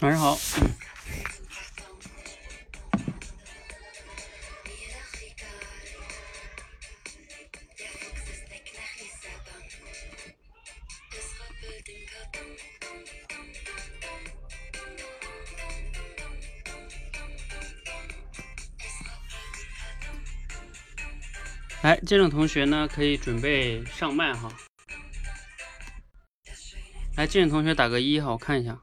晚上好。来，这种同学呢，可以准备上麦哈。来，这种同学打个一哈，我看一下。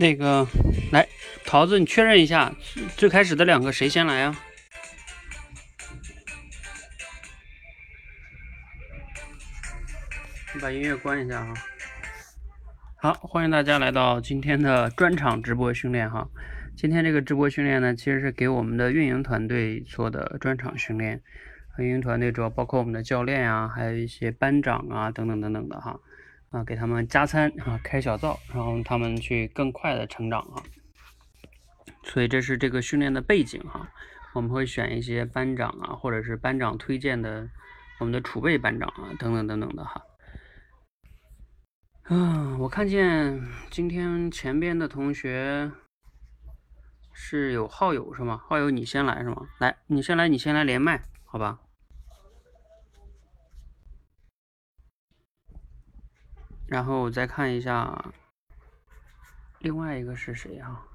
那个，来，桃子，你确认一下，最开始的两个谁先来啊？你把音乐关一下哈。好，欢迎大家来到今天的专场直播训练哈。今天这个直播训练呢，其实是给我们的运营团队做的专场训练。运营团队主要包括我们的教练啊，还有一些班长啊，等等等等的哈。啊，给他们加餐啊，开小灶，然后他们去更快的成长啊。所以这是这个训练的背景哈。我们会选一些班长啊，或者是班长推荐的我们的储备班长啊，等等等等的哈。嗯，我看见今天前边的同学是有好友是吗？好友你先来是吗？来，你先来，你先来连麦，好吧？然后我再看一下，另外一个是谁啊？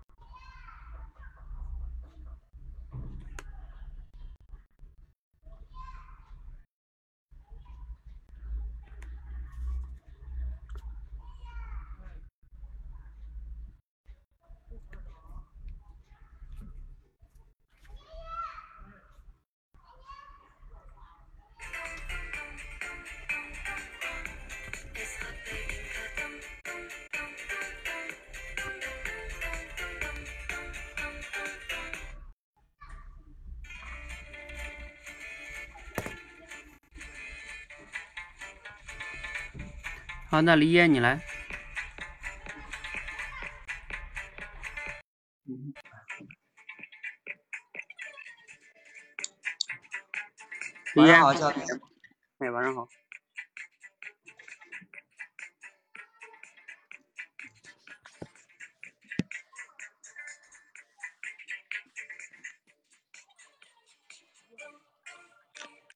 好，那李岩你来。晚上好，教练。哎，晚上好。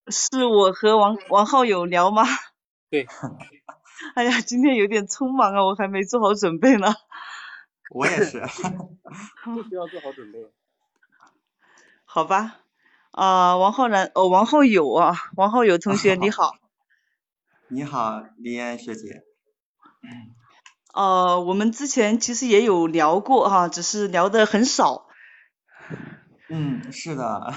是我和王王浩有聊吗？对。哎呀，今天有点匆忙啊，我还没做好准备呢。我也是。不需要做好准备。好吧，啊，王浩然，哦，王浩友啊，王浩友同学你好。你好，李嫣学姐。呃，我们之前其实也有聊过哈，只是聊的很少。嗯，是的，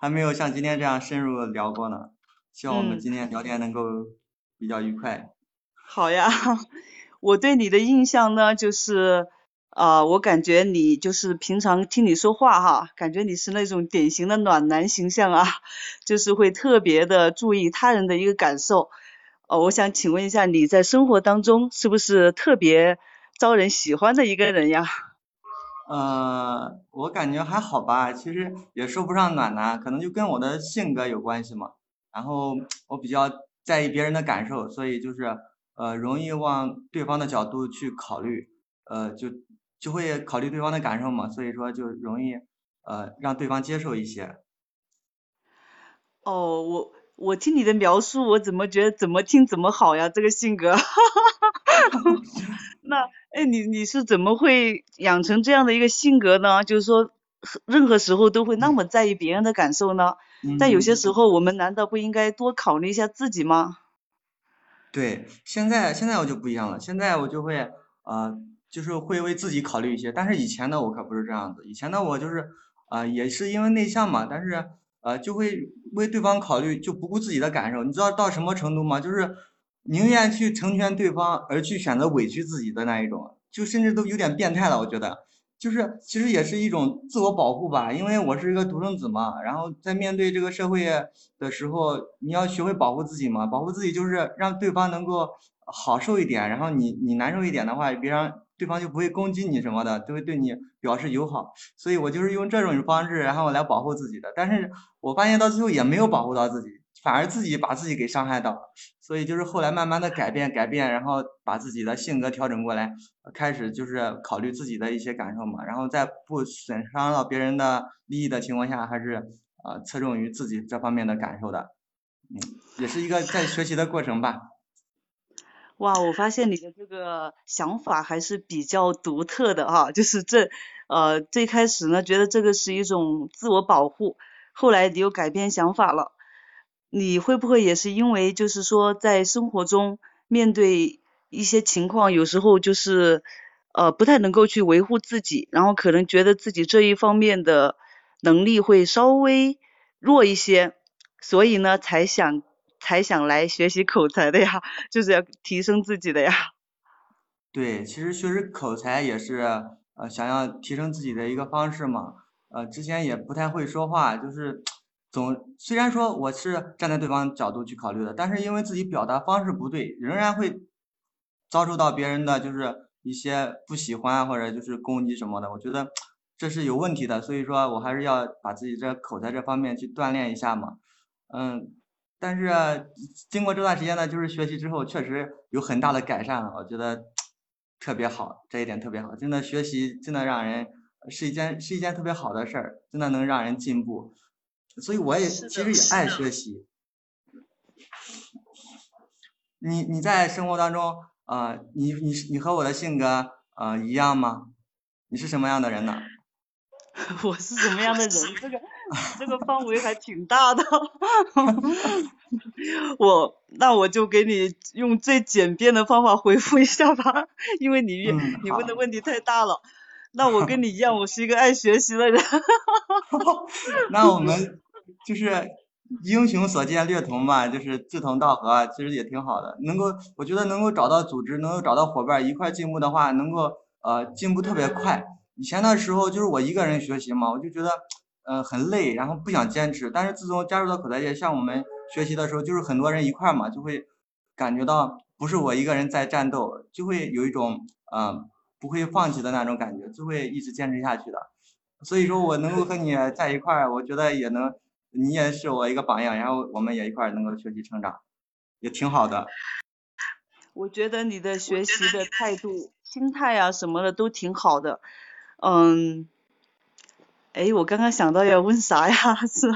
还没有像今天这样深入聊过呢。希望我们今天聊天能够比较愉快。好呀，我对你的印象呢，就是啊，我感觉你就是平常听你说话哈，感觉你是那种典型的暖男形象啊，就是会特别的注意他人的一个感受。哦，我想请问一下，你在生活当中是不是特别招人喜欢的一个人呀？呃，我感觉还好吧，其实也说不上暖男，可能就跟我的性格有关系嘛。然后我比较在意别人的感受，所以就是。呃，容易往对方的角度去考虑，呃，就就会考虑对方的感受嘛，所以说就容易呃让对方接受一些。哦，我我听你的描述，我怎么觉得怎么听怎么好呀，这个性格。那哎，你你是怎么会养成这样的一个性格呢？就是说，任何时候都会那么在意别人的感受呢？但有些时候，我们难道不应该多考虑一下自己吗？对，现在现在我就不一样了，现在我就会呃，就是会为自己考虑一些，但是以前的我可不是这样子，以前的我就是呃，也是因为内向嘛，但是呃，就会为对方考虑，就不顾自己的感受，你知道到什么程度吗？就是宁愿去成全对方，而去选择委屈自己的那一种，就甚至都有点变态了。我觉得，就是其实也是一种自我保护吧，因为我是一个独生子嘛。然后在面对这个社会的时候，你要学会保护自己嘛。保护自己就是让对方能够好受一点，然后你你难受一点的话，别让对方就不会攻击你什么的，就会对你表示友好。所以我就是用这种方式，然后来保护自己的。但是我发现到最后也没有保护到自己。反而自己把自己给伤害到，所以就是后来慢慢的改变改变，然后把自己的性格调整过来，开始就是考虑自己的一些感受嘛，然后在不损伤到别人的利益的情况下，还是呃侧重于自己这方面的感受的，嗯，也是一个在学习的过程吧。哇，我发现你的这个想法还是比较独特的哈，就是这呃最开始呢觉得这个是一种自我保护，后来你又改变想法了。你会不会也是因为就是说在生活中面对一些情况，有时候就是呃不太能够去维护自己，然后可能觉得自己这一方面的能力会稍微弱一些，所以呢才想才想来学习口才的呀，就是要提升自己的呀。对，其实学习口才也是呃想要提升自己的一个方式嘛，呃之前也不太会说话，就是。总虽然说我是站在对方角度去考虑的，但是因为自己表达方式不对，仍然会遭受到别人的就是一些不喜欢或者就是攻击什么的。我觉得这是有问题的，所以说我还是要把自己这口才这方面去锻炼一下嘛。嗯，但是经过这段时间呢，就是学习之后确实有很大的改善了，我觉得 特别好，这一点特别好，真的学习真的让人是一件是一件特别好的事儿，真的能让人进步。所以我也其实也爱学习。你你在生活当中啊，你你你和我的性格啊一样吗？你是什么样的人呢？我是什么样的人？这个 这个范围还挺大的。我那我就给你用最简便的方法回复一下吧，因为你你问的问题太大了。那我跟你一样，我是一个爱学习的人。那我们。就是英雄所见略同吧，就是志同道合，其实也挺好的。能够，我觉得能够找到组织，能够找到伙伴一块进步的话，能够呃进步特别快。以前的时候就是我一个人学习嘛，我就觉得呃很累，然后不想坚持。但是自从加入到口才界，像我们学习的时候，就是很多人一块嘛，就会感觉到不是我一个人在战斗，就会有一种呃不会放弃的那种感觉，就会一直坚持下去的。所以说我能够和你在一块儿，我觉得也能。你也是我一个榜样，然后我们也一块儿能够学习成长，也挺好的。我觉得你的学习的态度、心态啊什么的都挺好的。嗯，哎，我刚刚想到要问啥呀？是，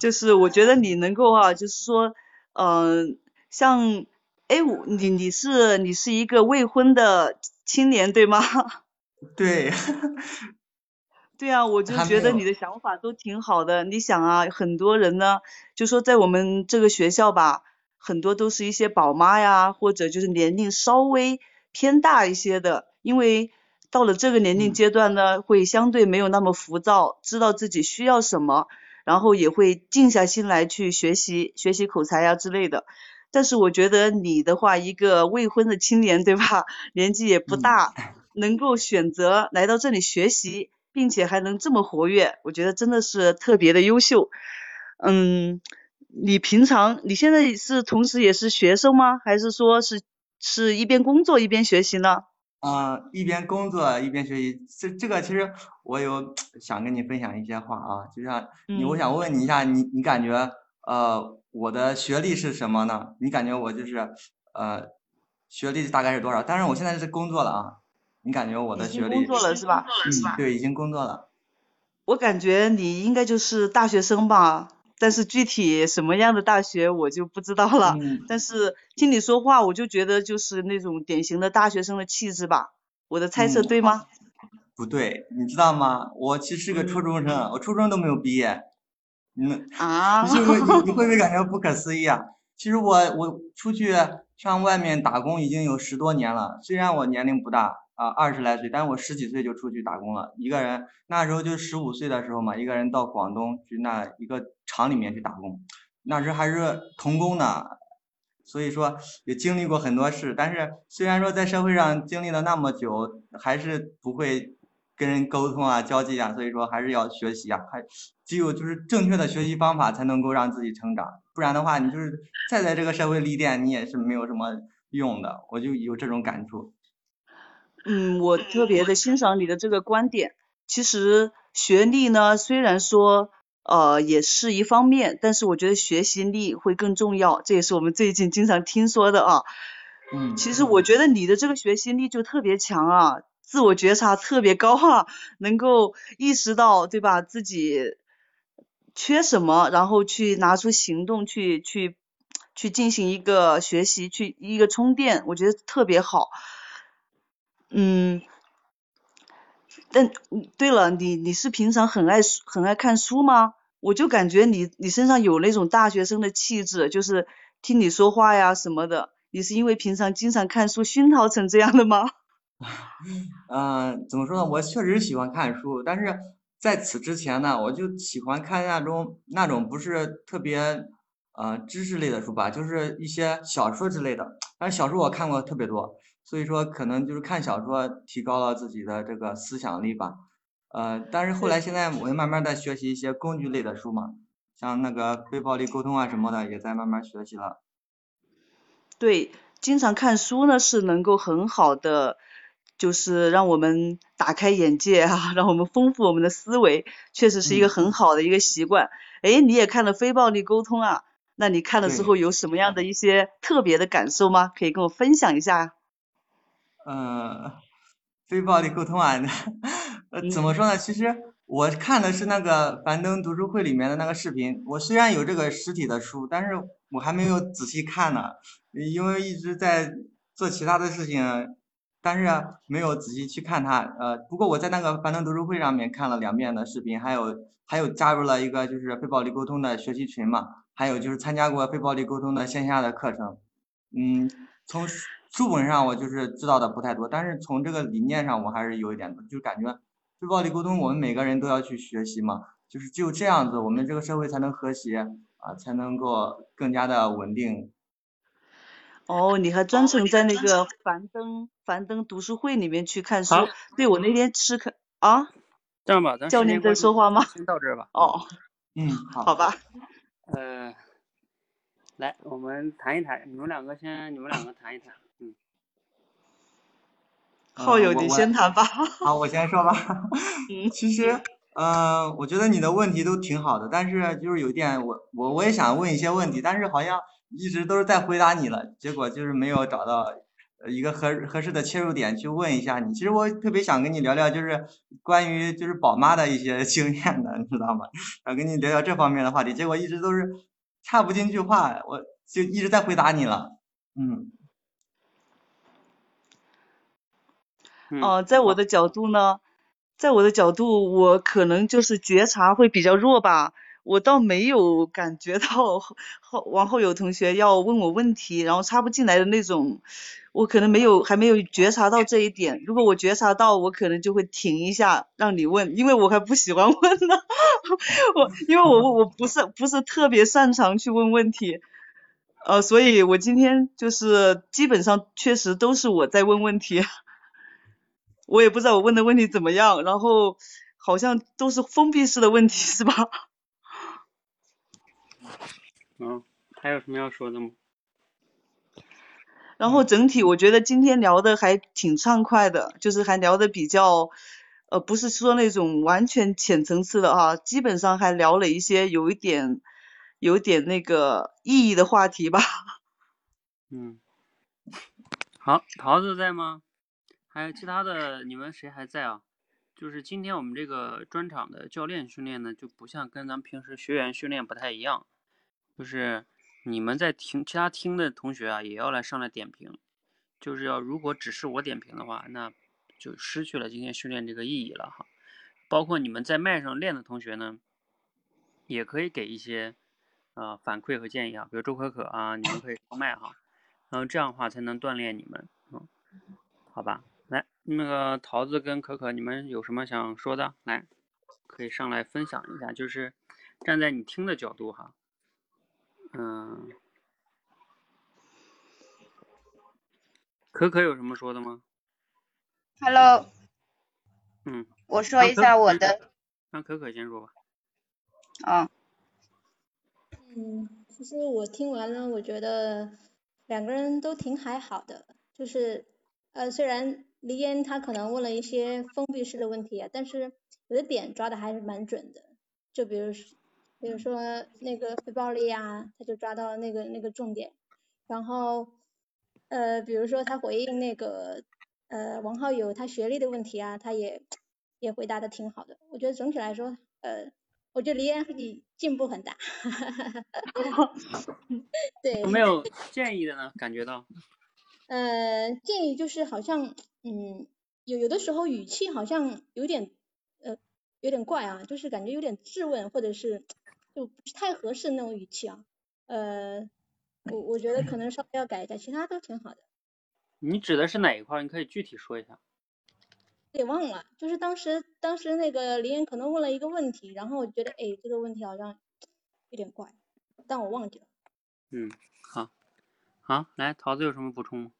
就是我觉得你能够啊，就是说，嗯，像，哎，我你你是你是一个未婚的青年对吗？对。对啊，我就觉得你的想法都挺好的。你想啊，很多人呢，就说在我们这个学校吧，很多都是一些宝妈呀，或者就是年龄稍微偏大一些的，因为到了这个年龄阶段呢，会相对没有那么浮躁，知道自己需要什么，然后也会静下心来去学习学习口才呀之类的。但是我觉得你的话，一个未婚的青年，对吧？年纪也不大，能够选择来到这里学习。并且还能这么活跃，我觉得真的是特别的优秀。嗯，你平常你现在是同时也是学生吗？还是说是是一边工作一边学习呢？啊，一边工作一边学习。这这个其实我有想跟你分享一些话啊，就像你，我想问你一下，你你感觉呃我的学历是什么呢？你感觉我就是呃学历大概是多少？但是我现在是工作了啊。你感觉我的学历？工作了是吧？嗯，对，已经工作了。我感觉你应该就是大学生吧，但是具体什么样的大学我就不知道了。嗯。但是听你说话，我就觉得就是那种典型的大学生的气质吧。我的猜测对吗？不对，你知道吗？我其实是个初中生，我初中都没有毕业。嗯。啊。你会你你会不会感觉不可思议啊？其实我我出去上外面打工已经有十多年了，虽然我年龄不大。啊，二十来岁，但是我十几岁就出去打工了，一个人那时候就十五岁的时候嘛，一个人到广东去那一个厂里面去打工，那时还是童工呢，所以说也经历过很多事。但是虽然说在社会上经历了那么久，还是不会跟人沟通啊、交际啊，所以说还是要学习啊，还只有就是正确的学习方法才能够让自己成长，不然的话，你就是再在这个社会历练，你也是没有什么用的。我就有这种感触。嗯，我特别的欣赏你的这个观点。其实学历呢，虽然说呃也是一方面，但是我觉得学习力会更重要，这也是我们最近经常听说的啊。嗯。其实我觉得你的这个学习力就特别强啊，自我觉察特别高哈，能够意识到对吧自己缺什么，然后去拿出行动去去去进行一个学习，去一个充电，我觉得特别好。嗯。但对了，你你是平常很爱很爱看书吗？我就感觉你你身上有那种大学生的气质，就是听你说话呀什么的。你是因为平常经常看书熏陶成这样的吗？嗯，怎么说呢？我确实喜欢看书，但是在此之前呢，我就喜欢看那种那种不是特别呃知识类的书吧，就是一些小说之类的。但是小说我看过特别多。所以说，可能就是看小说提高了自己的这个思想力吧，呃，但是后来现在我也慢慢在学习一些工具类的书嘛，像那个非暴力沟通啊什么的，也在慢慢学习了。对，经常看书呢是能够很好的，就是让我们打开眼界啊，让我们丰富我们的思维，确实是一个很好的一个习惯。哎，你也看了非暴力沟通啊？那你看了之后有什么样的一些特别的感受吗？可以跟我分享一下。嗯，非暴力沟通啊，呃，怎么说呢？其实我看的是那个樊登读书会里面的那个视频。我虽然有这个实体的书，但是我还没有仔细看呢，因为一直在做其他的事情，但是没有仔细去看它。呃，不过我在那个樊登读书会上面看了两遍的视频，还有还有加入了一个就是非暴力沟通的学习群嘛，还有就是参加过非暴力沟通的线下的课程。嗯，从。书本上我就是知道的不太多，但是从这个理念上我还是有一点的，就感觉非暴力沟通，我们每个人都要去学习嘛，就是只有这样子，我们这个社会才能和谐啊，才能够更加的稳定。哦，你还专程在那个樊登樊登读书会里面去看书？对，我那天吃看啊。这样吧，咱教练在说话吗？先到这儿吧。哦。嗯，好。好吧。呃，来，我们谈一谈，你们两个先，你们两个谈一谈。好友，你先谈吧。好，我先说吧。嗯，其实，嗯，我觉得你的问题都挺好的，但是就是有一点，我我我也想问一些问题，但是好像一直都是在回答你了，结果就是没有找到一个合合适的切入点去问一下你。其实我特别想跟你聊聊，就是关于就是宝妈的一些 经验的，你知道吗？想跟你聊聊这方面的话题，结果一直都是插不进去话，我就一直在回答你了。嗯。哦，在我的角度呢，在我的角度，我可能就是觉察会比较弱吧，我倒没有感觉到后往后有同学要问我问题，然后插不进来的那种，我可能没有还没有觉察到这一点。如果我觉察到，我可能就会停一下让你问，因为我还不喜欢问呢，我因为我我不是不是特别擅长去问问题，呃，所以我今天就是基本上确实都是我在问问题。我也不知道我问的问题怎么样，然后好像都是封闭式的问题，是吧？嗯，还有什么要说的吗？然后整体我觉得今天聊的还挺畅快的，就是还聊的比较，呃，不是说那种完全浅层次的啊，基本上还聊了一些有一点，有点那个意义的话题吧。嗯，好，桃子在吗？还有其他的，你们谁还在啊？就是今天我们这个专场的教练训练呢，就不像跟咱们平时学员训练不太一样，就是你们在听其他听的同学啊，也要来上来点评，就是要如果只是我点评的话，那就失去了今天训练这个意义了哈。包括你们在麦上练的同学呢，也可以给一些呃反馈和建议啊，比如周可可啊，你们可以上麦哈，然后这样的话才能锻炼你们，嗯，好吧。来，那个桃子跟可可，你们有什么想说的？来，可以上来分享一下，就是站在你听的角度哈，嗯，可可有什么说的吗？Hello，嗯，我说一下我的，让可可先说吧。啊，嗯，其实我听完了，我觉得两个人都挺还好的，就是呃，虽然黎烟他可能问了一些封闭式的问题啊，但是有的点抓的还是蛮准的，就比如说比如说那个非暴力啊，他就抓到那个那个重点，然后呃，比如说他回应那个呃王浩友他学历的问题啊，他也也回答的挺好的，我觉得总体来说呃。我觉得黎嫣你进步很大，对。有没有建议的呢？感觉到？呃，建议就是好像，嗯，有有的时候语气好像有点，呃，有点怪啊，就是感觉有点质问，或者是就不是太合适那种语气啊。呃，我我觉得可能稍微要改一下，其他都挺好的。你指的是哪一块？你可以具体说一下。给忘了，就是当时当时那个林岩可能问了一个问题，然后我觉得哎这个问题好像有点怪，但我忘记了。嗯，好，好，来桃子有什么补充吗？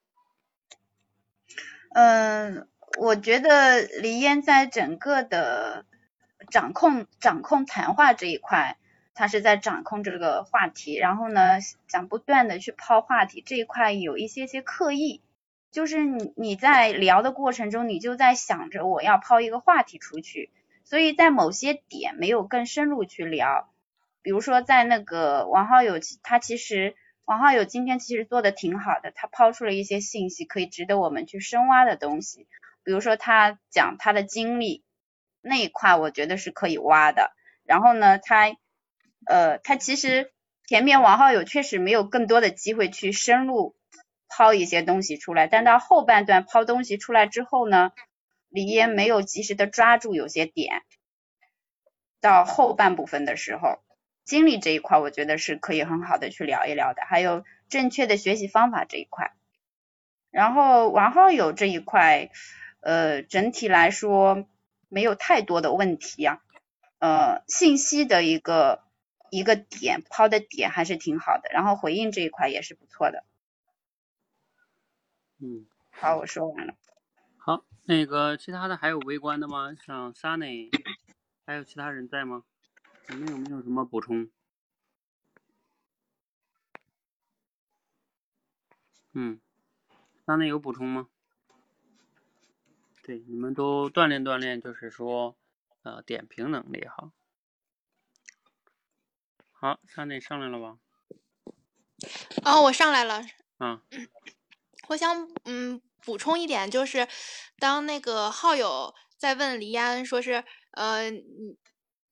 嗯，我觉得黎嫣在整个的掌控掌控谈话这一块，她是在掌控这个话题，然后呢想不断的去抛话题这一块有一些些刻意。就是你你在聊的过程中，你就在想着我要抛一个话题出去，所以在某些点没有更深入去聊。比如说在那个王浩友，他其实王浩友今天其实做的挺好的，他抛出了一些信息，可以值得我们去深挖的东西。比如说他讲他的经历那一块，我觉得是可以挖的。然后呢，他呃他其实前面王浩友确实没有更多的机会去深入。抛一些东西出来，但到后半段抛东西出来之后呢，李嫣没有及时的抓住有些点，到后半部分的时候，经历这一块我觉得是可以很好的去聊一聊的，还有正确的学习方法这一块。然后王浩友这一块，呃，整体来说没有太多的问题啊，呃，信息的一个一个点抛的点还是挺好的，然后回应这一块也是不错的。嗯，好，我说完了。好，那个其他的还有围观的吗？像 Sunny，还有其他人在吗？你们有没有什么补充？嗯，Sunny 有补充吗？对，你们都锻炼锻炼，就是说，呃，点评能力哈。好，Sunny 上来了吧？哦，我上来了。嗯。我想嗯补充一点，就是当那个浩友在问黎安说是呃你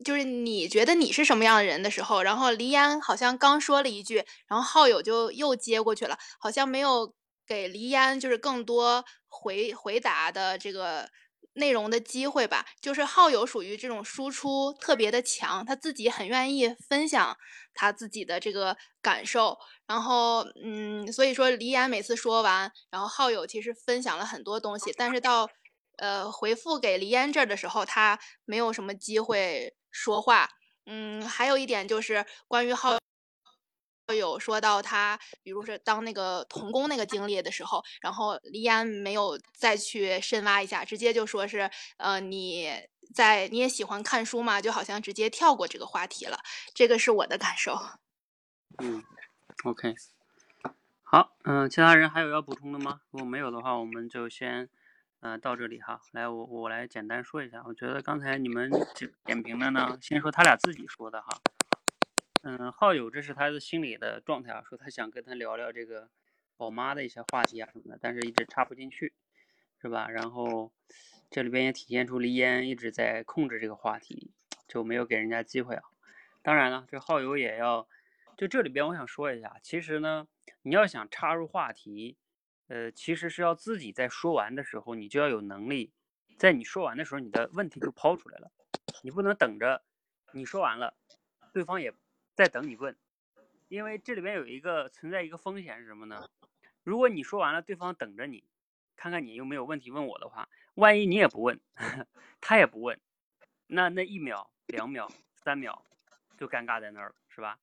就是你觉得你是什么样的人的时候，然后黎烟好像刚说了一句，然后浩友就又接过去了，好像没有给黎烟就是更多回回答的这个内容的机会吧。就是浩友属于这种输出特别的强，他自己很愿意分享他自己的这个感受。然后，嗯，所以说黎烟每次说完，然后浩友其实分享了很多东西，但是到呃回复给黎烟这儿的时候，他没有什么机会说话。嗯，还有一点就是关于浩友说到他，比如说当那个童工那个经历的时候，然后黎安没有再去深挖一下，直接就说是呃你在你也喜欢看书嘛，就好像直接跳过这个话题了。这个是我的感受。嗯。OK，好，嗯，其他人还有要补充的吗？如果没有的话，我们就先，嗯、到这里哈。来，我我来简单说一下。我觉得刚才你们点评的呢，先说他俩自己说的哈。嗯，浩友这是他的心理的状态啊，说他想跟他聊聊这个宝妈的一些话题啊什么的，但是一直插不进去，是吧？然后这里边也体现出黎嫣一直在控制这个话题，就没有给人家机会啊。当然了，这浩友也要。就这里边，我想说一下，其实呢，你要想插入话题，呃，其实是要自己在说完的时候，你就要有能力，在你说完的时候，你的问题就抛出来了，你不能等着你说完了，对方也在等你问，因为这里边有一个存在一个风险是什么呢？如果你说完了，对方等着你，看看你有没有问题问我的话，万一你也不问，他也不问，那那一秒、两秒、三秒就尴尬在那儿了，是吧？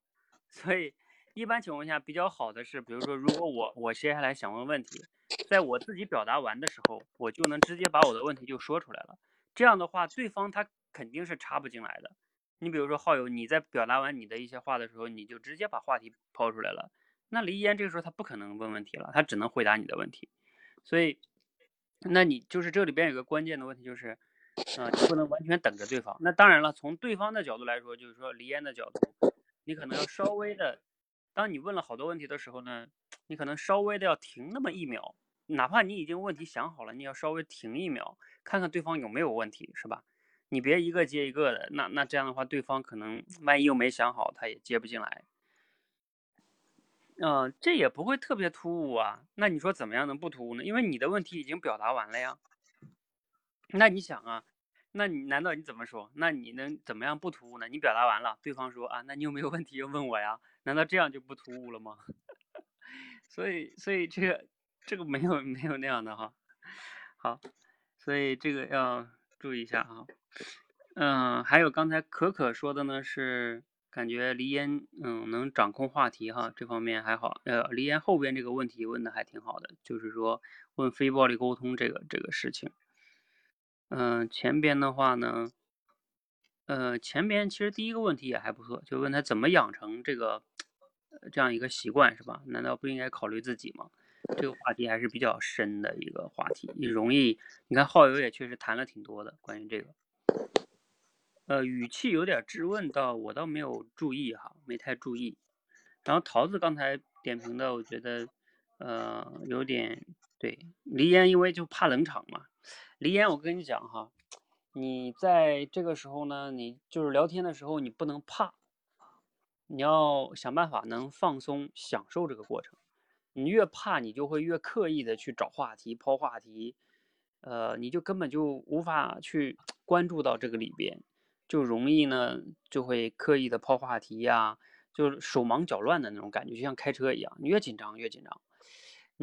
所以，一般情况下比较好的是，比如说，如果我我接下来想问问题，在我自己表达完的时候，我就能直接把我的问题就说出来了。这样的话，对方他肯定是插不进来的。你比如说浩友，你在表达完你的一些话的时候，你就直接把话题抛出来了。那黎烟这个时候他不可能问问题了，他只能回答你的问题。所以，那你就是这里边有个关键的问题，就是啊，你不能完全等着对方。那当然了，从对方的角度来说，就是说黎烟的角度，你可能要稍微的，当你问了好多问题的时候呢，你可能稍微的要停那么一秒，哪怕你已经问题想好了，你要稍微停一秒，看看对方有没有问题，是吧？你别一个接一个的，那那这样的话，对方可能万一又没想好，他也接不进来。嗯，这也不会特别突兀啊。那你说怎么样能不突兀呢？因为你的问题已经表达完了呀。那你想啊，那你难道你怎么说？那你能怎么样不突兀呢？你表达完了，对方说啊，那你有没有问题要问我呀？难道这样就不突兀了吗？所以，所以这个这个没有没有那样的哈。好，所以这个要注意一下啊。嗯，还有刚才可可说的呢，是感觉黎烟嗯能掌控话题哈，这方面还好。呃，黎烟后边这个问题问的还挺好的，就是说问非暴力沟通这个这个事情。嗯，前边的话呢，呃，前边其实第一个问题也还不错，就问他怎么养成这个这样一个习惯是吧？难道不应该考虑自己吗？这个话题还是比较深的一个话题，也容易。你看浩友也确实谈了挺多的关于这个。呃，语气有点质问，倒我倒没有注意哈，没太注意。然后桃子刚才点评的，我觉得，呃，有点对。梨烟因为就怕冷场嘛，梨烟我跟你讲哈，你在这个时候呢，你就是聊天的时候，你不能怕，你要想办法能放松，享受这个过程。你越怕，你就会越刻意的去找话题、抛话题，呃，你就根本就无法去 关注到这个里边。就容易呢，就会刻意的抛话题呀，就是手忙脚乱的那种感觉，就像开车一样，你越紧张越紧张。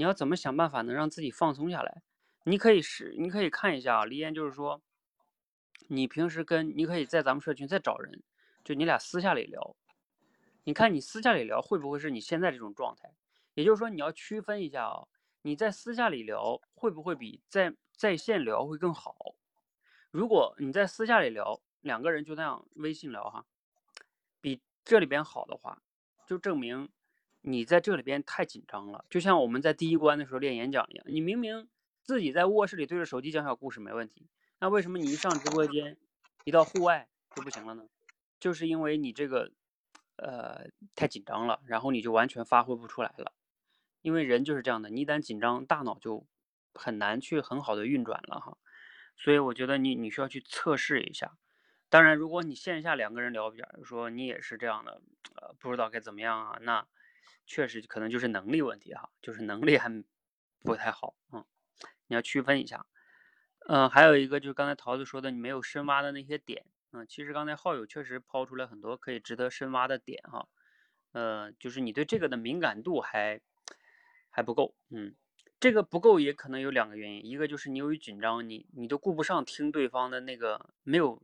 你要怎么想办法能让自己放松下来？你可以是，你可以看一下啊，李岩就是说，你平时跟你可以在咱们社群再找人，就你俩私下里聊，你看你私下里聊会不会是你现在这种状态？也就是说你要区分一下啊，你在私下里聊会不会比在在线聊会更好？如果你在私下里聊。两个人就那样微信聊哈，比这里边好的话，就证明你在这里边太紧张了。就像我们在第一关的时候练演讲一样，你明明自己在卧室里对着手机讲小故事没问题，那为什么你一上直播间，一到户外就不行了呢？就是因为你这个呃太紧张了，然后你就完全发挥不出来了。因为人就是这样的，你一旦紧张，大脑就很难去很好的运转了哈。所以我觉得你你需要去测试一下。当然，如果你线下两个人聊，比如说你也是这样的，呃，不知道该怎么样啊，那确实可能就是能力问题哈，就是能力还不太好，嗯，你要区分一下。嗯，还有一个就是刚才桃子说的，你没有深挖的那些点，嗯，其实刚才浩友确实抛出来很多可以值得深挖的点哈，呃，就是你对这个的敏感度还还不够，嗯，这个不够也可能有两个原因，一个就是你由于紧张，你你都顾不上听对方的那个没有。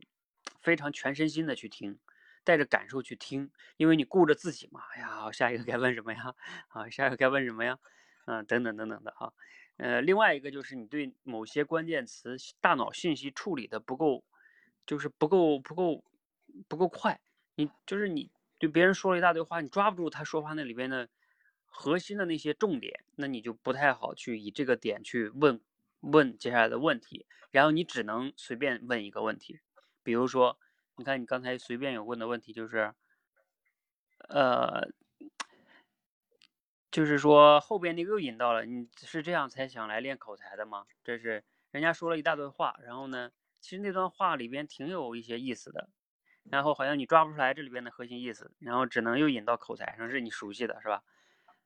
非常全身心的去听，带着感受去听，因为你顾着自己嘛。哎呀，下一个该问什么呀？啊，下一个该问什么呀？嗯，等等等等的哈。呃，另外一个就是你对某些关键词大脑信息处理的不够，就是不够不够不够快。你就是你对别人说了一大堆话，你抓不住他说话那里边的核心的那些重点，那你就不太好去以这个点去问问接下来的问题，然后你只能随便问一个问题。比如说，你看你刚才随便有问的问题，就是，呃，就是说后边那个又引到了，你是这样才想来练口才的吗？这是人家说了一大段话，然后呢，其实那段话里边挺有一些意思的，然后好像你抓不出来这里边的核心意思，然后只能又引到口才上，是你熟悉的是吧？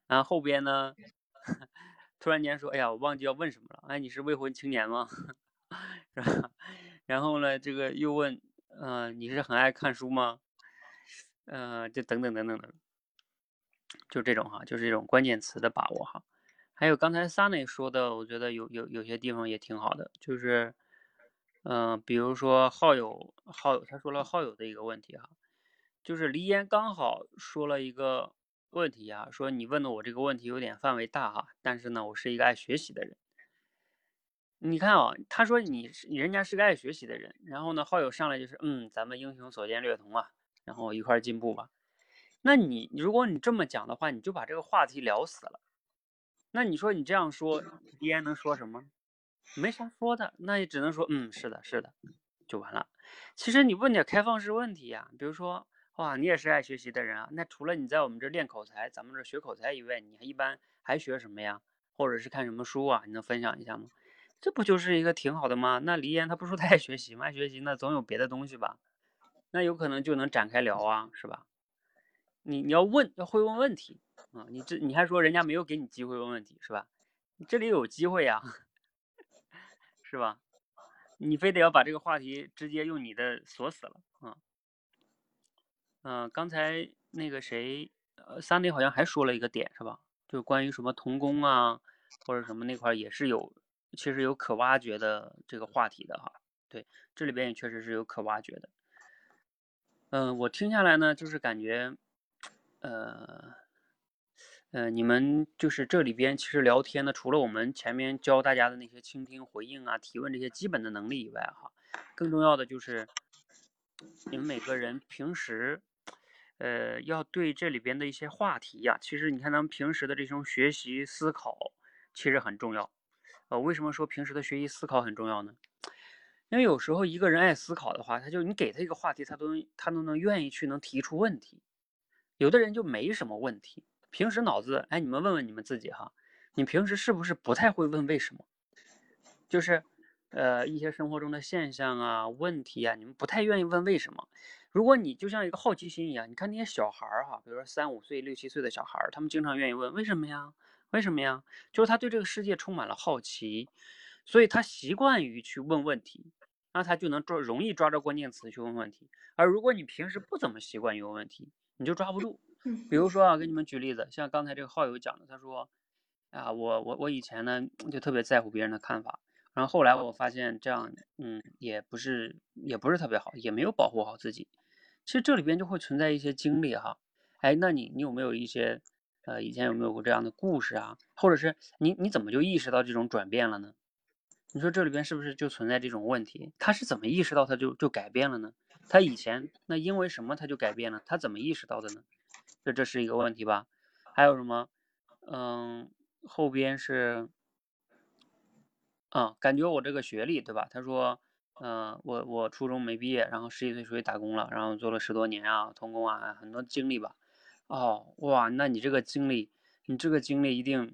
然后后边呢，突然间说，哎呀，我忘记要问什么了，哎，你是未婚青年吗？是吧？然后呢，这个又问，嗯，你是很爱看书吗？嗯，就等等等等的，就这种哈，就是这种关键词的把握哈。还有刚才三妹说的，我觉得有有有些地方也挺好的，就是，嗯，比如说好友好友，他说了好友的一个问题哈，就是黎岩刚好说了一个问题啊，说你问的我这个问题有点范围大哈，但是呢，我是一个爱学习的人。你看啊、他说你是人家是个爱学习的人，然后呢，好友上来就是嗯，咱们英雄所见略同啊，然后一块进步吧。那你如果你这么讲的话，你就把这个话题聊死了。那你说你这样说，敌人能说什么？没啥说的，那也只能说嗯，是的，是的，就完了。其实你问点开放式问题呀、比如说哇，你也是爱学习的人啊，那除了你在我们这练口才，咱们这学口才以外，你还一般还学什么呀？或者是看什么书啊？你能分享一下吗？这不就是一个挺好的吗？那黎岩他不说他爱学习吗？爱学习那总有别的东西吧？那有可能就能展开聊啊，是吧？你你要问要会问问题啊，你这你还说人家没有给你机会问问题是吧？你这里有机会呀，是吧？你非得要把这个话题直接用你的锁死了啊。嗯、刚才那个谁，呃，三内好像还说了一个点是吧？就关于什么童工啊，或者什么那块也是有，其实有可挖掘的这个话题的哈。对，这里边也确实是有可挖掘的。嗯、我听下来呢，就是感觉，呃，呃，你们就是这里边其实聊天呢，除了我们前面教大家的那些倾听、回应啊、提问这些基本的能力以外，哈，更重要的就是你们每个人平时，呃，要对这里边的一些话题呀、其实你看咱们平时的这种学习思考，其实很重要。呃，为什么说平时的学习思考很重要呢？因为有时候一个人爱思考的话，他就你给他一个话题，他都他都能愿意去能提出问题。有的人就没什么问题，平时脑子，哎，你们问问你们自己哈，你平时是不是不太会问为什么？就是，呃，一些生活中的现象啊、问题啊，你们不太愿意问为什么。如果你就像一个好奇心一样，你看那些小孩儿哈，比如说三五岁、六七岁的小孩儿，他们经常愿意问为什么呀？为什么呀？就是他对这个世界充满了好奇，所以他习惯于去问问题，那他就能抓容易抓着关键词去问问题。而如果你平时不怎么习惯于问问题，你就抓不住。比如说啊，给你们举例子，像刚才这个好友讲的，他说，啊，我我我以前呢就特别在乎别人的看法，然后后来我发现这样，嗯，也不是也不是特别好，也没有保护好自己。其实这里边就会存在一些经历哈，哎，那你你有没有一些，呃，以前有没有过这样的故事啊？或者是你你怎么就意识到这种转变了呢？你说这里边是不是就存在这种问题？他是怎么意识到他就就改变了呢？他以前那因为什么他就改变了？他怎么意识到的呢？这这是一个问题吧？还有什么？嗯，后边是，啊，感觉我这个学历对吧？他说，嗯、我我初中没毕业，然后十几岁出去打工了，然后做了十多年啊，童工啊，很多经历吧。哦，哇，那你这个经历，你这个经历一定，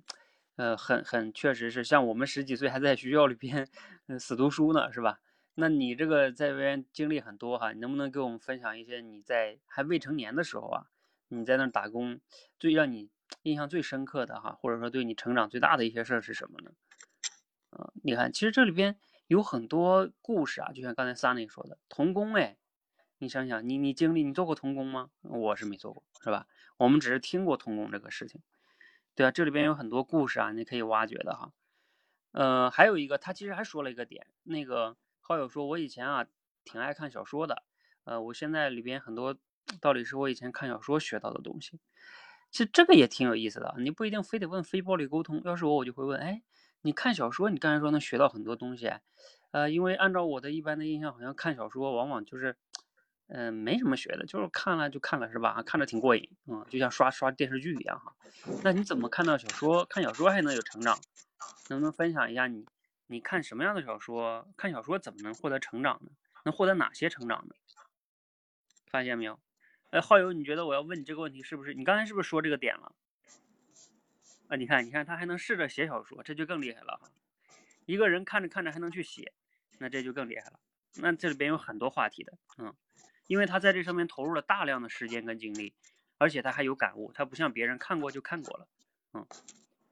呃，很很确实是像我们十几岁还在学校里边，嗯，死读书呢，是吧？那你这个在外边经历很多哈，你能不能给我们分享一些你在还未成年的时候啊，你在那儿打工，最让你印象最深刻的哈，或者说对你成长最大的一些事儿是什么呢？啊、你看，其实这里边有很多故事啊，就像刚才 Sunny 说的，童工哎，你想想，你你经历你做过童工吗？我是没做过，是吧？我们只是听过童工这个事情，对啊，这里边有很多故事啊，你可以挖掘的哈。呃，还有一个，他其实还说了一个点，那个好友说，我以前啊挺爱看小说的，呃，我现在里边很多道理是我以前看小说学到的东西。其实这个也挺有意思的，你不一定非得问非暴力沟通，要是我我就会问，哎，你看小说，你刚才说能学到很多东西，呃，因为按照我的一般的印象，好像看小说往往就是，嗯、没什么学的，就是看了就看了是吧？看着挺过瘾，嗯，就像刷刷电视剧一样哈。那你怎么看到小说？看小说还能有成长？能不能分享一下你你看什么样的小说？看小说怎么能获得成长呢？能获得哪些成长呢？发现没有？哎，浩友，你觉得我要问你这个问题是不是？你刚才是不是说这个点了？啊，你看，你看，他还能试着写小说，这就更厉害了哈。一个人看着看着还能去写，那这就更厉害了。那这里边有很多话题的，嗯，因为他在这上面投入了大量的时间跟精力，而且他还有感悟，他不像别人看过就看过了，嗯。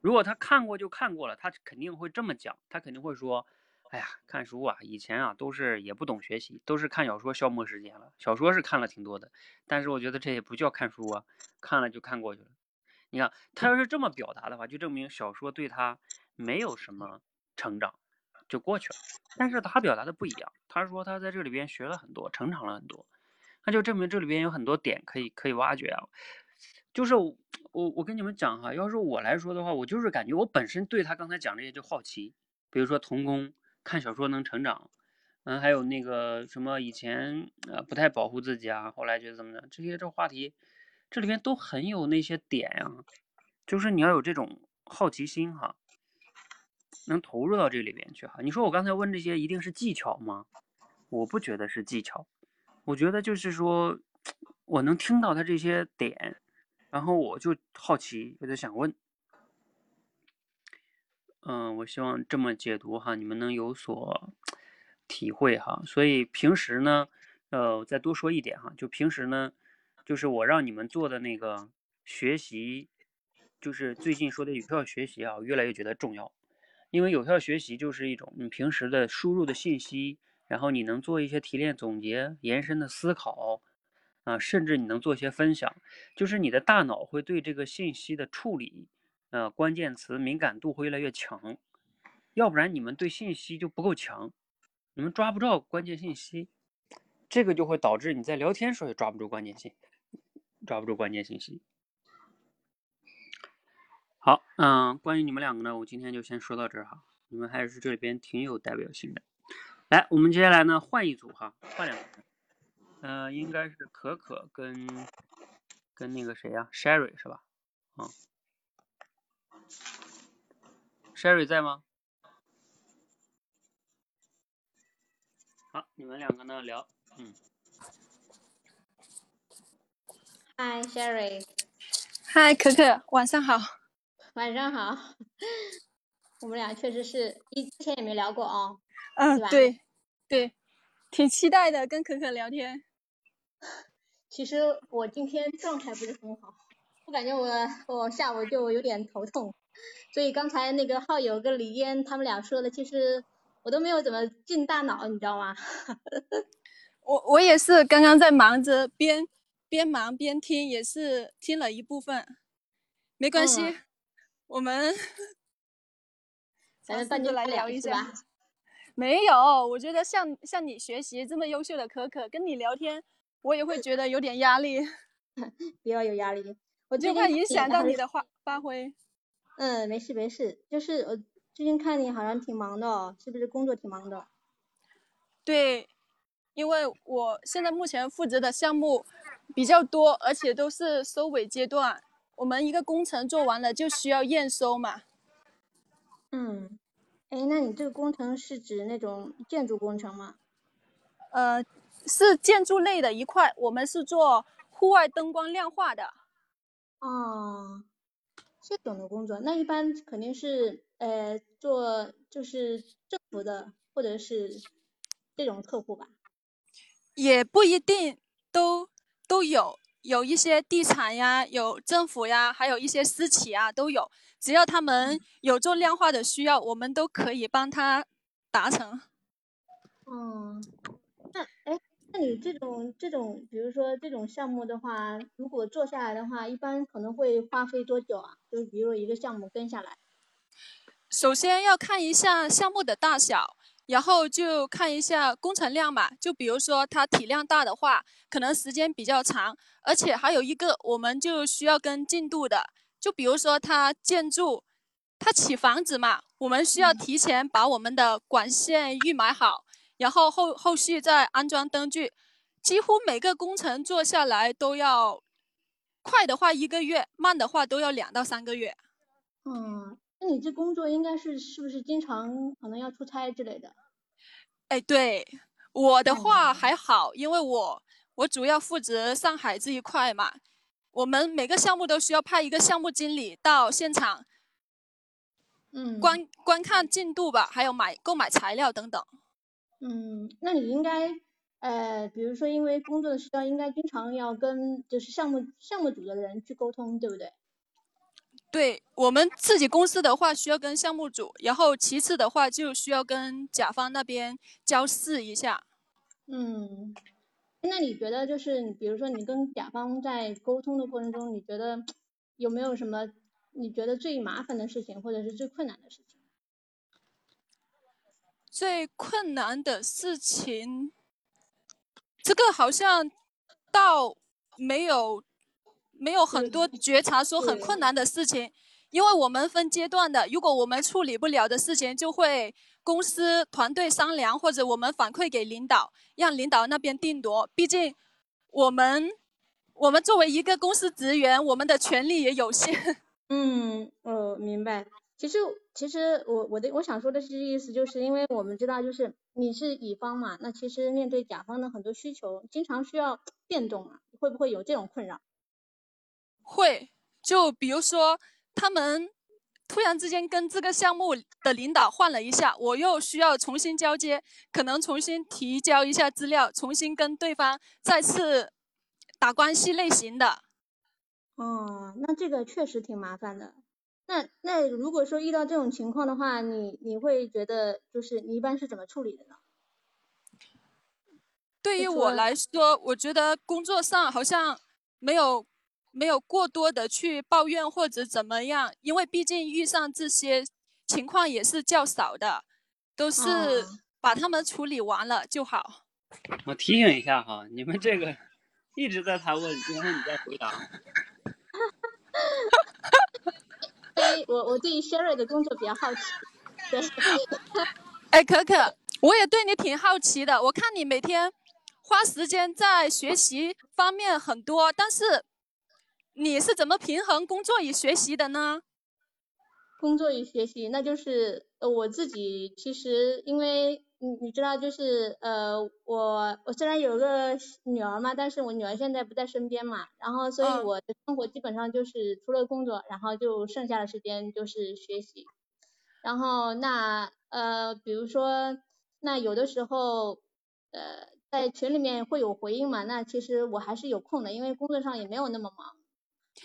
如果他看过就看过了，他肯定会这么讲，他肯定会说，哎呀，看书啊，以前啊都是也不懂学习，都是看小说消磨时间了。小说是看了挺多的，但是我觉得这也不叫看书啊，看了就看过去了。你看他要是这么表达的话，就证明小说对他没有什么成长，就过去了。但是他表达的不一样，他说他在这里边学了很多，成长了很多，那就证明这里边有很多点可以可以挖掘啊。就是我我跟你们讲哈，要是我来说的话，我就是感觉我本身对他刚才讲这些就好奇，比如说童工，看小说能成长，嗯，还有那个什么以前呃不太保护自己啊，后来觉得怎么的，这些这话题，这里面都很有那些点呀，就是你要有这种好奇心哈，能投入到这里边去哈。你说我刚才问这些一定是技巧吗？我不觉得是技巧，我觉得就是说我能听到他这些点，然后我就好奇，我就想问。嗯，我希望这么解读哈，你们能有所体会哈。所以平时呢，呃，再多说一点哈，就平时呢，就是我让你们做的那个学习，就是最近说的有效学习啊，越来越觉得重要。因为有效学习就是一种你平时的输入的信息，然后你能做一些提炼总结、延伸的思考啊，甚至你能做一些分享，就是你的大脑会对这个信息的处理。呃，关键词敏感度会越来越强，要不然你们对信息就不够强，你们抓不着关键信息，这个就会导致你在聊天时候也抓不住关键信，抓不住关键信息。好，嗯，关于你们两个呢，我今天就先说到这儿哈，你们还是这里边挺有代表性的。来，我们接下来呢换一组哈，换两个，呃，应该是可可跟跟那个谁呀，Sherry 是吧？嗯。Sherry 在吗？好，你们两个呢聊，嗯。Hi Sherry。Hi 可可，晚上好。晚上好。我们俩确实是一之前也没聊过哦。嗯，对，对，挺期待的跟可可聊天。其实我今天状态不是很好。我感觉我我下午就有点头痛，所以刚才那个浩友跟李嫣他们俩说的，其实我都没有怎么进大脑，你知道吗？我我也是刚刚在忙着，边边忙边听，也是听了一部分，没关系，我们 咱们半就来聊一下。没有，我觉得像像你学习这么优秀的可可，跟你聊天，我也会觉得有点压力。不要有压力。我就怕影响到你的发发挥。嗯，没事没事，就是我最近看你好像挺忙的哦，是不是工作挺忙的？对，因为我现在目前负责的项目比较多，而且都是收尾阶段。我们一个工程做完了就需要验收嘛。嗯，哎，那你这个工程是指那种建筑工程吗？呃，是建筑类的一块，我们是做户外灯光亮化的。哦，这种的工作，那一般肯定是呃做就是政府的或者是这种客户吧？也不一定，都都有，有一些地产呀，有政府呀，还有一些私企啊，都有。只要他们有做量化的需要，我们都可以帮他达成。嗯，那哎。那你这种这种，比如说这种项目的话，如果做下来的话，一般可能会花费多久啊？就是比如一个项目跟下来，首先要看一下项目的大小，然后就看一下工程量嘛。就比如说它体量大的话，可能时间比较长，而且还有一个我们就需要跟进度的。就比如说它建筑，它起房子嘛，我们需要提前把我们的管线预埋好。然后后后续再安装灯具，几乎每个工程做下来都要快的话一个月，慢的话都要两到三个月。嗯，那你这工作应该是是不是经常可能要出差之类的？哎，对，我的话还好，因为我我主要负责上海这一块嘛。我们每个项目都需要派一个项目经理到现场，嗯，观观看进度吧，还有买购买材料等等。嗯，那你应该，呃，比如说因为工作的需要，应该经常要跟就是项目项目组的人去沟通，对不对？对我们自己公司的话，需要跟项目组，然后其次的话就需要跟甲方那边交涉一下。嗯，那你觉得就是你比如说你跟甲方在沟通的过程中，你觉得有没有什么你觉得最麻烦的事情，或者是最困难的事情？最困难的事情，这个好像倒没有没有很多觉察说很困难的事情，因为我们分阶段的，如果我们处理不了的事情，就会公司团队商量，或者我们反馈给领导，让领导那边定夺。毕竟我们我们作为一个公司职员，我们的权利也有限。嗯，我，明白。其实其实我我的我想说的是意思，就是因为我们知道，就是你是乙方嘛，那其实面对甲方的很多需求，经常需要变动啊，会不会有这种困扰？会，就比如说他们突然之间跟这个项目的领导换了一下，我又需要重新交接，可能重新提交一下资料，重新跟对方再次打关系类型的。哦，那这个确实挺麻烦的。那那如果说遇到这种情况的话，你你会觉得就是你一般是怎么处理的呢？对于我来说，我觉得工作上好像没有没有过多的去抱怨或者怎么样，因为毕竟遇上这些情况也是较少的，都是把他们处理完了就好。我提醒一下哈，你们这个一直在他问，然后你在回答。我我对 Sherry 的工作比较好奇，对。哎，可可，我也对你挺好奇的。我看你每天花时间在学习方面很多，但是你是怎么平衡工作与学习的呢？工作与学习，那就是呃我自己其实因为你你知道就是呃我我虽然有个女儿嘛，但是我女儿现在不在身边嘛，然后所以我的生活基本上就是除了工作，然后就剩下的时间就是学习，然后那呃比如说那有的时候呃在群里面会有回应嘛，那其实我还是有空的，因为工作上也没有那么忙，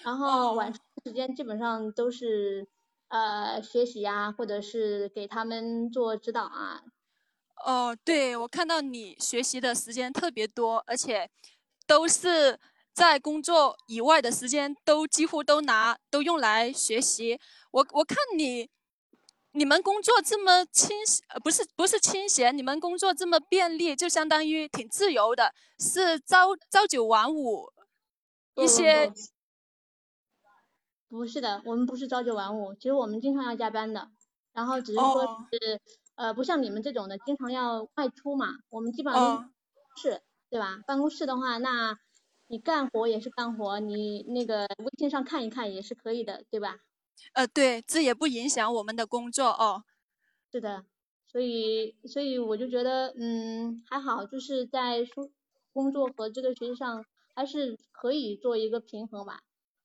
然后晚上时间基本上都是。呃，学习呀，或者是给他们做指导啊。哦，对，我看到你学习的时间特别多，而且都是在工作以外的时间，都几乎都拿都用来学习。我我看你，你们工作这么清，呃，不是不是清闲，你们工作这么便利，就相当于挺自由的，是朝朝九晚五，一些。不是的，我们不是朝九晚五，其实我们经常要加班的，然后只是说是呃不像你们这种的经常要外出嘛，我们基本上是，对吧？办公室的话，那你干活也是干活，你那个微信上看一看也是可以的，对吧？呃，对，这也不影响我们的工作哦。是的，所以所以我就觉得嗯还好，就是在工工作和这个学习上还是可以做一个平衡吧。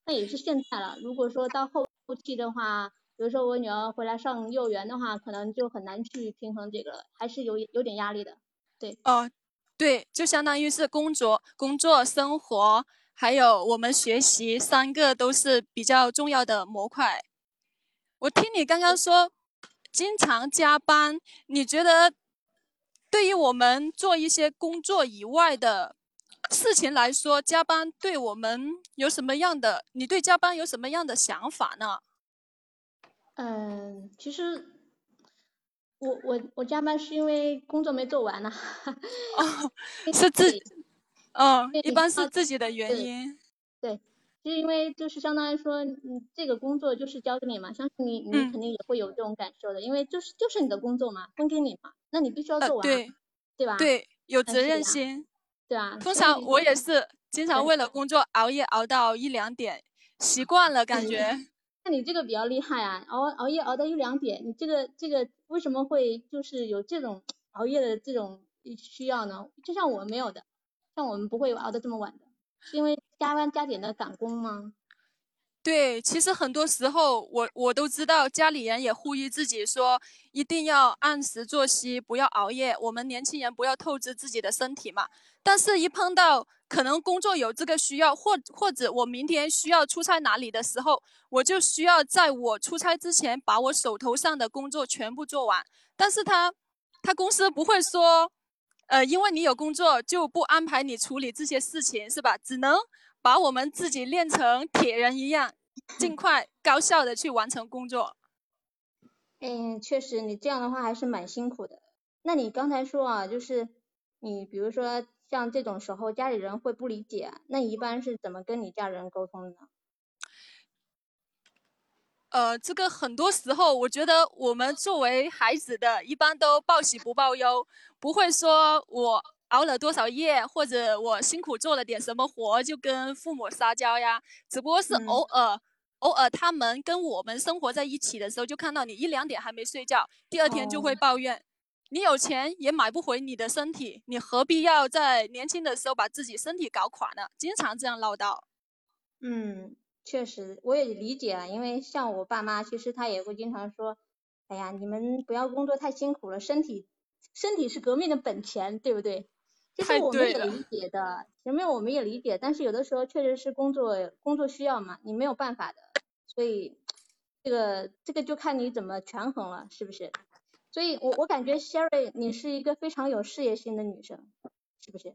那也是现在了。如果说到后后期的话，比如说我女儿回来上幼儿园的话，可能就很难去平衡这个，还是有有点压力的。对。哦，对，就相当于是工作、工作、生活，还有我们学习三个都是比较重要的模块。我听你刚刚说经常加班，你觉得对于我们做一些工作以外的？事情来说，加班对我们有什么样的？你对加班有什么样的想法呢？嗯，其实我我我加班是因为工作没做完呢。哦，是自己，嗯，一般是自己的原因。对，就因为就是相当于说，你，这个工作就是交给你嘛，相信你你肯定也会有这种感受的，因为就是就是你的工作嘛，分给你嘛，那你必须要做完，对对吧？对，有责任心。对啊，通常我也是经常为了工作熬夜熬到一两点，习惯了感觉。那你这个比较厉害啊，熬熬夜熬到一两点，你这个这个为什么会就是有这种熬夜的这种需要呢？就像我们没有的，像我们不会熬到这么晚的，是因为加班加点的赶工吗？对，其实很多时候我我都知道，家里人也呼吁自己说，一定要按时作息，不要熬夜。我们年轻人不要透支自己的身体嘛。但是，一碰到可能工作有这个需要，或或者我明天需要出差哪里的时候，我就需要在我出差之前把我手头上的工作全部做完。但是他他公司不会说，呃，因为你有工作就不安排你处理这些事情，是吧？只能。把我们自己练成铁人一样，尽快高效的去完成工作。嗯，确实，你这样的话还是蛮辛苦的。那你刚才说啊，就是你比如说像这种时候家里人会不理解，那你一般是怎么跟你家人沟通的呢？呃，这个很多时候，我觉得我们作为孩子的，一般都报喜不报忧，不会说我熬了多少夜，或者我辛苦做了点什么活，就跟父母撒娇呀。只不过是偶尔，偶尔他们跟我们生活在一起的时候，就看到你一两点还没睡觉，第二天就会抱怨，你有钱也买不回你的身体，你何必要在年轻的时候把自己身体搞垮呢？经常这样唠叨。嗯。确实，我也理解啊，因为像我爸妈，其实他也会经常说，哎呀，你们不要工作太辛苦了，身体身体是革命的本钱，对不对？其实我们也理解的，前面我们也理解，但是有的时候确实是工作工作需要嘛，你没有办法的，所以这个这个就看你怎么权衡了，是不是？所以我我感觉 Sherry 你是一个非常有事业心的女生，是不是？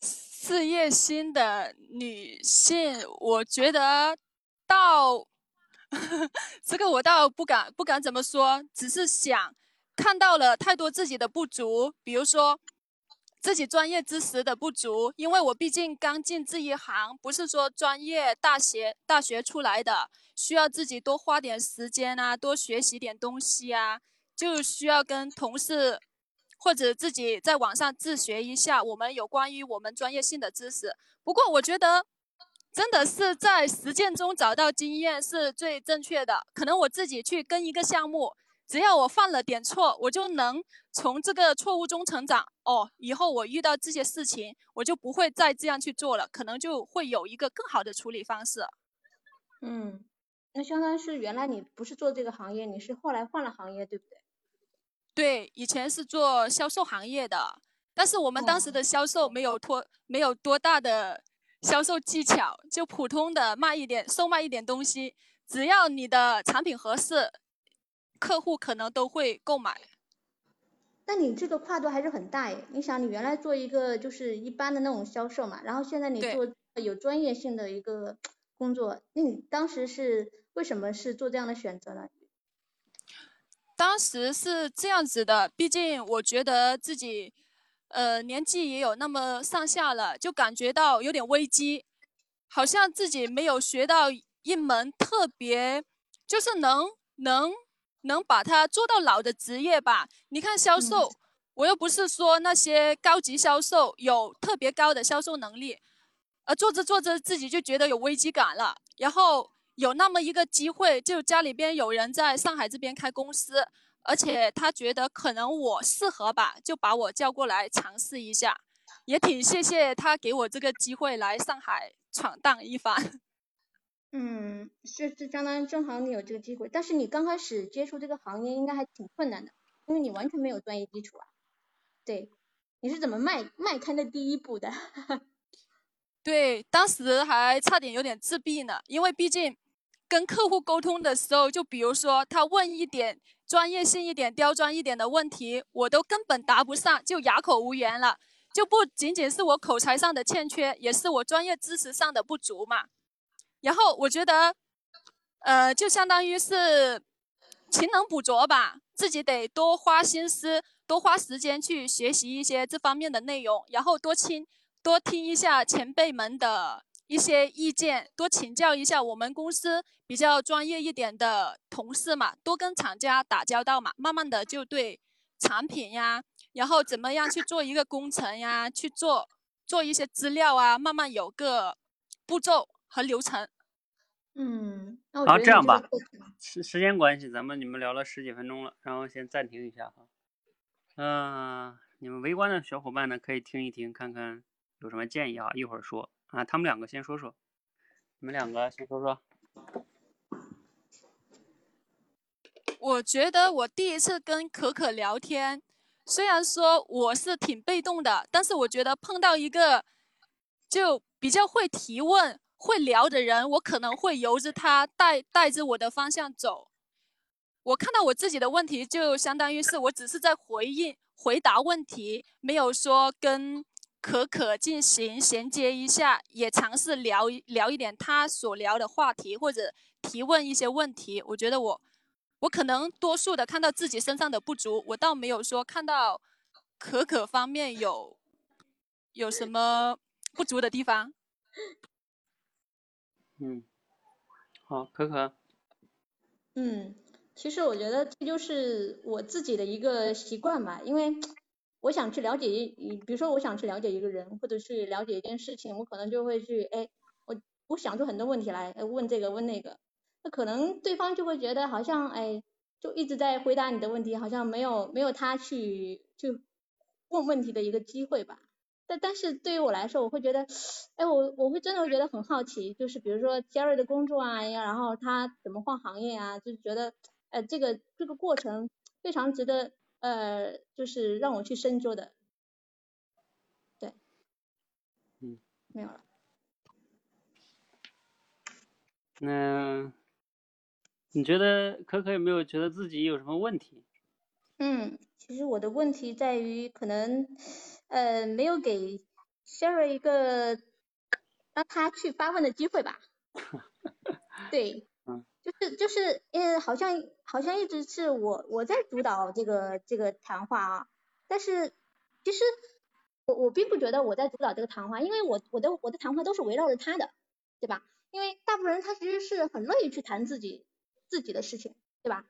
事业心的女性，我觉得到 这个我倒不敢不敢怎么说，只是想看到了太多自己的不足，比如说自己专业知识的不足，因为我毕竟刚进这一行，不是说专业大学大学出来的，需要自己多花点时间啊，多学习点东西啊，就需要跟同事。或者自己在网上自学一下我们有关于我们专业性的知识。不过我觉得，真的是在实践中找到经验是最正确的。可能我自己去跟一个项目，只要我犯了点错，我就能从这个错误中成长。哦，以后我遇到这些事情，我就不会再这样去做了，可能就会有一个更好的处理方式。嗯，那相当于是原来你不是做这个行业，你是后来换了行业，对不对？对，以前是做销售行业的，但是我们当时的销售没有多没有多大的销售技巧，就普通的卖一点，售卖一点东西，只要你的产品合适，客户可能都会购买。那你这个跨度还是很大耶！你想，你原来做一个就是一般的那种销售嘛，然后现在你做有专业性的一个工作，那你当时是为什么是做这样的选择呢？当时是这样子的，毕竟我觉得自己，呃，年纪也有那么上下了，就感觉到有点危机，好像自己没有学到一门特别，就是能能能把它做到老的职业吧。你看销售，我又不是说那些高级销售有特别高的销售能力，呃，做着做着自己就觉得有危机感了，然后。有那么一个机会，就家里边有人在上海这边开公司，而且他觉得可能我适合吧，就把我叫过来尝试一下，也挺谢谢他给我这个机会来上海闯荡一番。嗯，是是相当于正好你有这个机会，但是你刚开始接触这个行业应该还挺困难的，因为你完全没有专业基础啊。对，你是怎么迈迈开的第一步的？对，当时还差点有点自闭呢，因为毕竟。跟客户沟通的时候，就比如说他问一点专业性一点、刁钻一点的问题，我都根本答不上，就哑口无言了。就不仅仅是我口才上的欠缺，也是我专业知识上的不足嘛。然后我觉得，呃，就相当于是勤能补拙吧，自己得多花心思、多花时间去学习一些这方面的内容，然后多听、多听一下前辈们的。一些意见，多请教一下我们公司比较专业一点的同事嘛，多跟厂家打交道嘛，慢慢的就对产品呀，然后怎么样去做一个工程呀，去做做一些资料啊，慢慢有个步骤和流程。嗯，好，这样吧，时时间关系，咱们你们聊了十几分钟了，然后先暂停一下哈。嗯，你们围观的小伙伴呢，可以听一听，看看有什么建议啊，一会儿说。啊，他们两个先说说，你们两个先说说。我觉得我第一次跟可可聊天，虽然说我是挺被动的，但是我觉得碰到一个就比较会提问、会聊的人，我可能会由着他带带着我的方向走。我看到我自己的问题，就相当于是我只是在回应、回答问题，没有说跟。可可进行衔接一下，也尝试聊聊一点他所聊的话题，或者提问一些问题。我觉得我，我可能多数的看到自己身上的不足，我倒没有说看到可可方面有有什么不足的地方。嗯，好，可可。嗯，其实我觉得这就是我自己的一个习惯吧，因为我想去了解一，比如说我想去了解一个人，或者去了解一件事情，我可能就会去，哎，我我想出很多问题来，问这个问那个，那可能对方就会觉得好像，哎，就一直在回答你的问题，好像没有没有他去去问问题的一个机会吧。但但是对于我来说，我会觉得，哎，我我会真的会觉得很好奇，就是比如说 Jerry 的工作啊，然后他怎么换行业啊，就觉得，呃，这个这个过程非常值得，呃，就是让我去深究的。对，嗯，没有了。那你觉得可可有没有觉得自己有什么问题？嗯，其实我的问题在于可能。呃，没有给 Sherry 一个让他去发问的机会吧？对，就是就是，嗯，好像好像一直是我我在主导这个这个谈话啊，但是其实我我并不觉得我在主导这个谈话，因为我我的我的谈话都是围绕着他的，对吧？因为大部分人他其实是很乐意去谈自己自己的事情，对吧？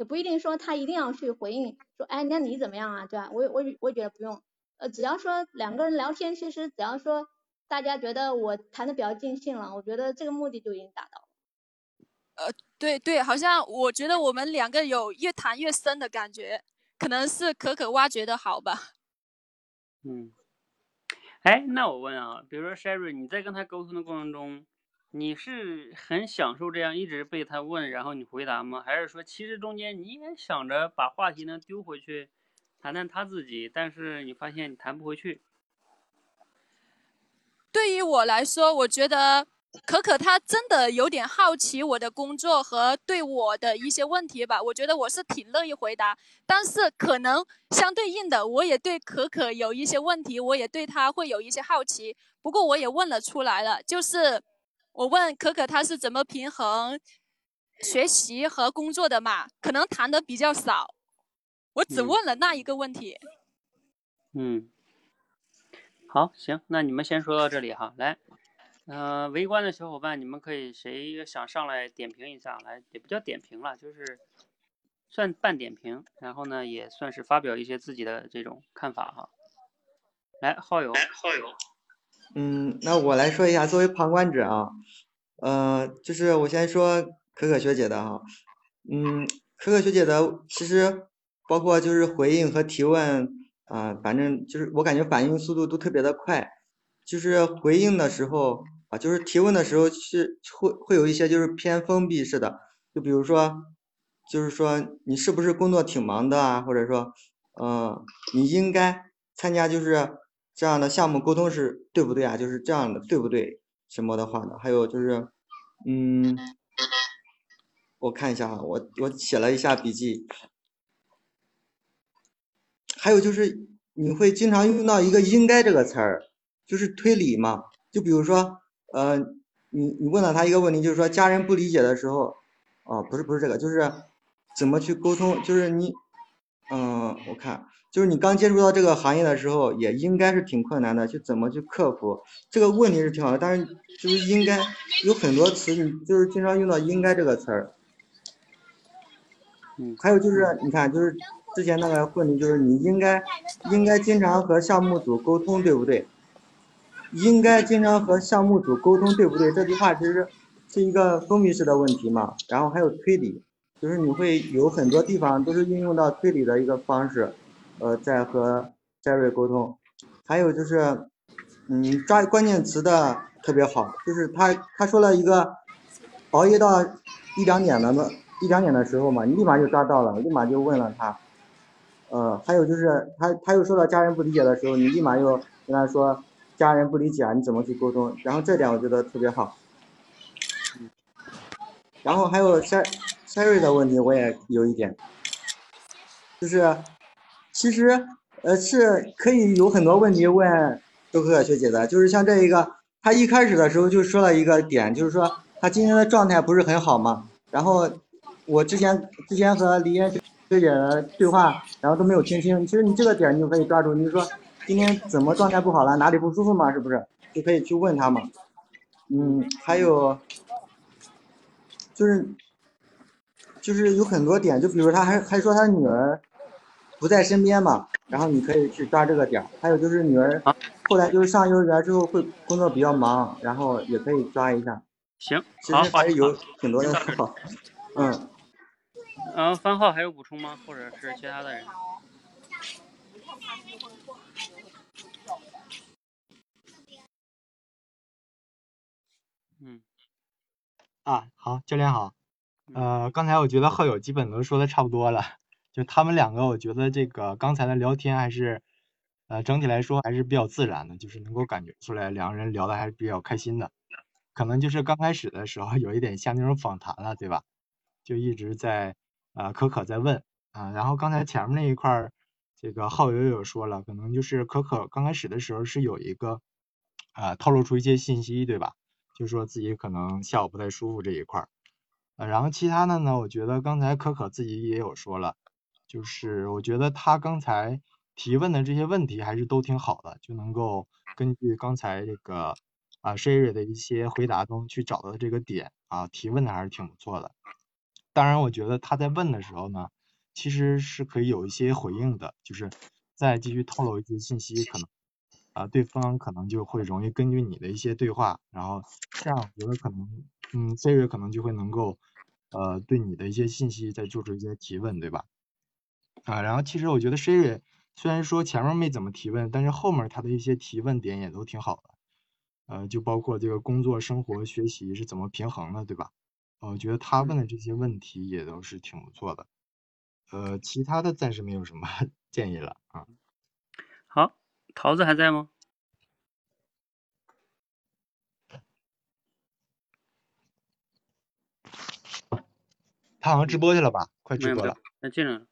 也不一定说他一定要去回应说，哎，那你怎么样啊？对吧？我我我觉得不用。呃，只要说两个人聊天，其实只要说大家觉得我谈的比较尽兴了，我觉得这个目的就已经达到了。呃，对对，好像我觉得我们两个有越谈越深的感觉，可能是可可挖掘的好吧。嗯，哎，那我问啊，比如说 Sherry，你在跟他沟通的过程中，你是很享受这样一直被他问，然后你回答吗？还是说其实中间你也想着把话题呢丢回去？谈谈他自己，但是你发现你谈不回去。对于我来说，我觉得可可他真的有点好奇我的工作和对我的一些问题吧。我觉得我是挺乐意回答，但是可能相对应的，我也对可可有一些问题，我也对他会有一些好奇。不过我也问了出来了，就是我问可可他是怎么平衡学习和工作的嘛？可能谈的比较少。我只问了那一个问题。嗯，好，行，那你们先说到这里哈。来，嗯，围观的小伙伴，你们可以谁想上来点评一下？来，也不叫点评了，就是算半点评，然后呢，也算是发表一些自己的这种看法哈。来，好友，好友。嗯，那我来说一下，作为旁观者啊，呃，就是我先说可可学姐的哈。嗯，可可学姐的其实。包括就是回应和提问啊，反正就是我感觉反应速度都特别的快，就是回应的时候啊，就是提问的时候是会会有一些就是偏封闭式的，就比如说，就是说你是不是工作挺忙的啊，或者说，嗯，你应该参加就是这样的项目沟通是对不对啊？就是这样的对不对？什么的话呢？还有就是，嗯，我看一下啊，我我写了一下笔记。还有就是你会经常用到一个“应该”这个词儿，就是推理嘛。就比如说，呃，你你问了他一个问题，就是说家人不理解的时候，哦，不是不是这个，就是怎么去沟通？就是你，嗯，我看就是你刚接触到这个行业的时候，也应该是挺困难的，去怎么去克服这个问题是挺好的，但是就是应该有很多词，你就是经常用到“应该”这个词儿。嗯，还有就是你看就是。之前那个问题就是你应该应该经常和项目组沟通，对不对？应该经常和项目组沟通，对不对？这句话其实是一个封闭式的问题嘛。然后还有推理，就是你会有很多地方都是运用到推理的一个方式，呃，在和杰瑞沟通。还有就是，嗯，抓关键词的特别好，就是他他说了一个熬夜到一两点了嘛，一两点的时候嘛，你立马就抓到了，立马就问了他。呃，还有就是他他又说到家人不理解的时候，你立马又跟他说家人不理解啊，你怎么去沟通？然后这点我觉得特别好。然后还有 Sherry 的问题我也有一点，就是其实呃是可以有很多问题问周可可学姐的，就是像这一个，他一开始的时候就说了一个点，就是说他今天的状态不是很好嘛。然后我之前之前和李岩。学姐的对话，然后都没有听清。其实你这个点你就可以抓住，你说今天怎么状态不好了，哪里不舒服嘛，是不是？就可以去问他嘛。嗯，还有就是就是有很多点，就比如他还还说他女儿不在身边嘛，然后你可以去抓这个点儿。还有就是女儿后来就是上幼儿园之后会工作比较忙，然后也可以抓一下。行，其好，实还是有挺多的。嗯。嗯，番号还有补充吗？或者是其他的人？嗯。啊，好，教练好。呃，刚才我觉得浩友基本都说的差不多了，他们两个，我觉得这个刚才的聊天还是，呃，整体来说还是比较自然的，就是能够感觉出来两个人聊的还是比较开心的。可能就是刚开始的时候有一点像那种访谈了，对吧？就一直在啊可可在问啊，然后刚才前面那一块儿，这个浩友有说了，可能就是可可刚开始的时候是有一个啊透露出一些信息，对吧？就说自己可能下午不太舒服这一块儿。呃，然后其他的呢，我觉得刚才可可自己也有说了，就是我觉得他刚才提问的这些问题还是都挺好的，就能够根据刚才这个啊 Sherry 的一些回答中去找到这个点啊，提问的还是挺不错的。当然，我觉得他在问的时候呢，其实是可以有一些回应的，就是再继续透露一些信息，可能啊对方可能就会容易根据你的一些对话，然后这样我觉得可能嗯 Sherry 可能就会能够。呃，对你的一些信息再做出一些提问，对吧？啊，然后其实我觉得 Sherry 虽然说前面没怎么提问，但是后面他的一些提问点也都挺好的。呃，就包括这个工作、生活、学习是怎么平衡的，对吧？我觉得他问的这些问题也都是挺不错的。呃，其他的暂时没有什么 建议了啊。好，桃子还在吗？他好像直播去了吧？快直播了。那进来了。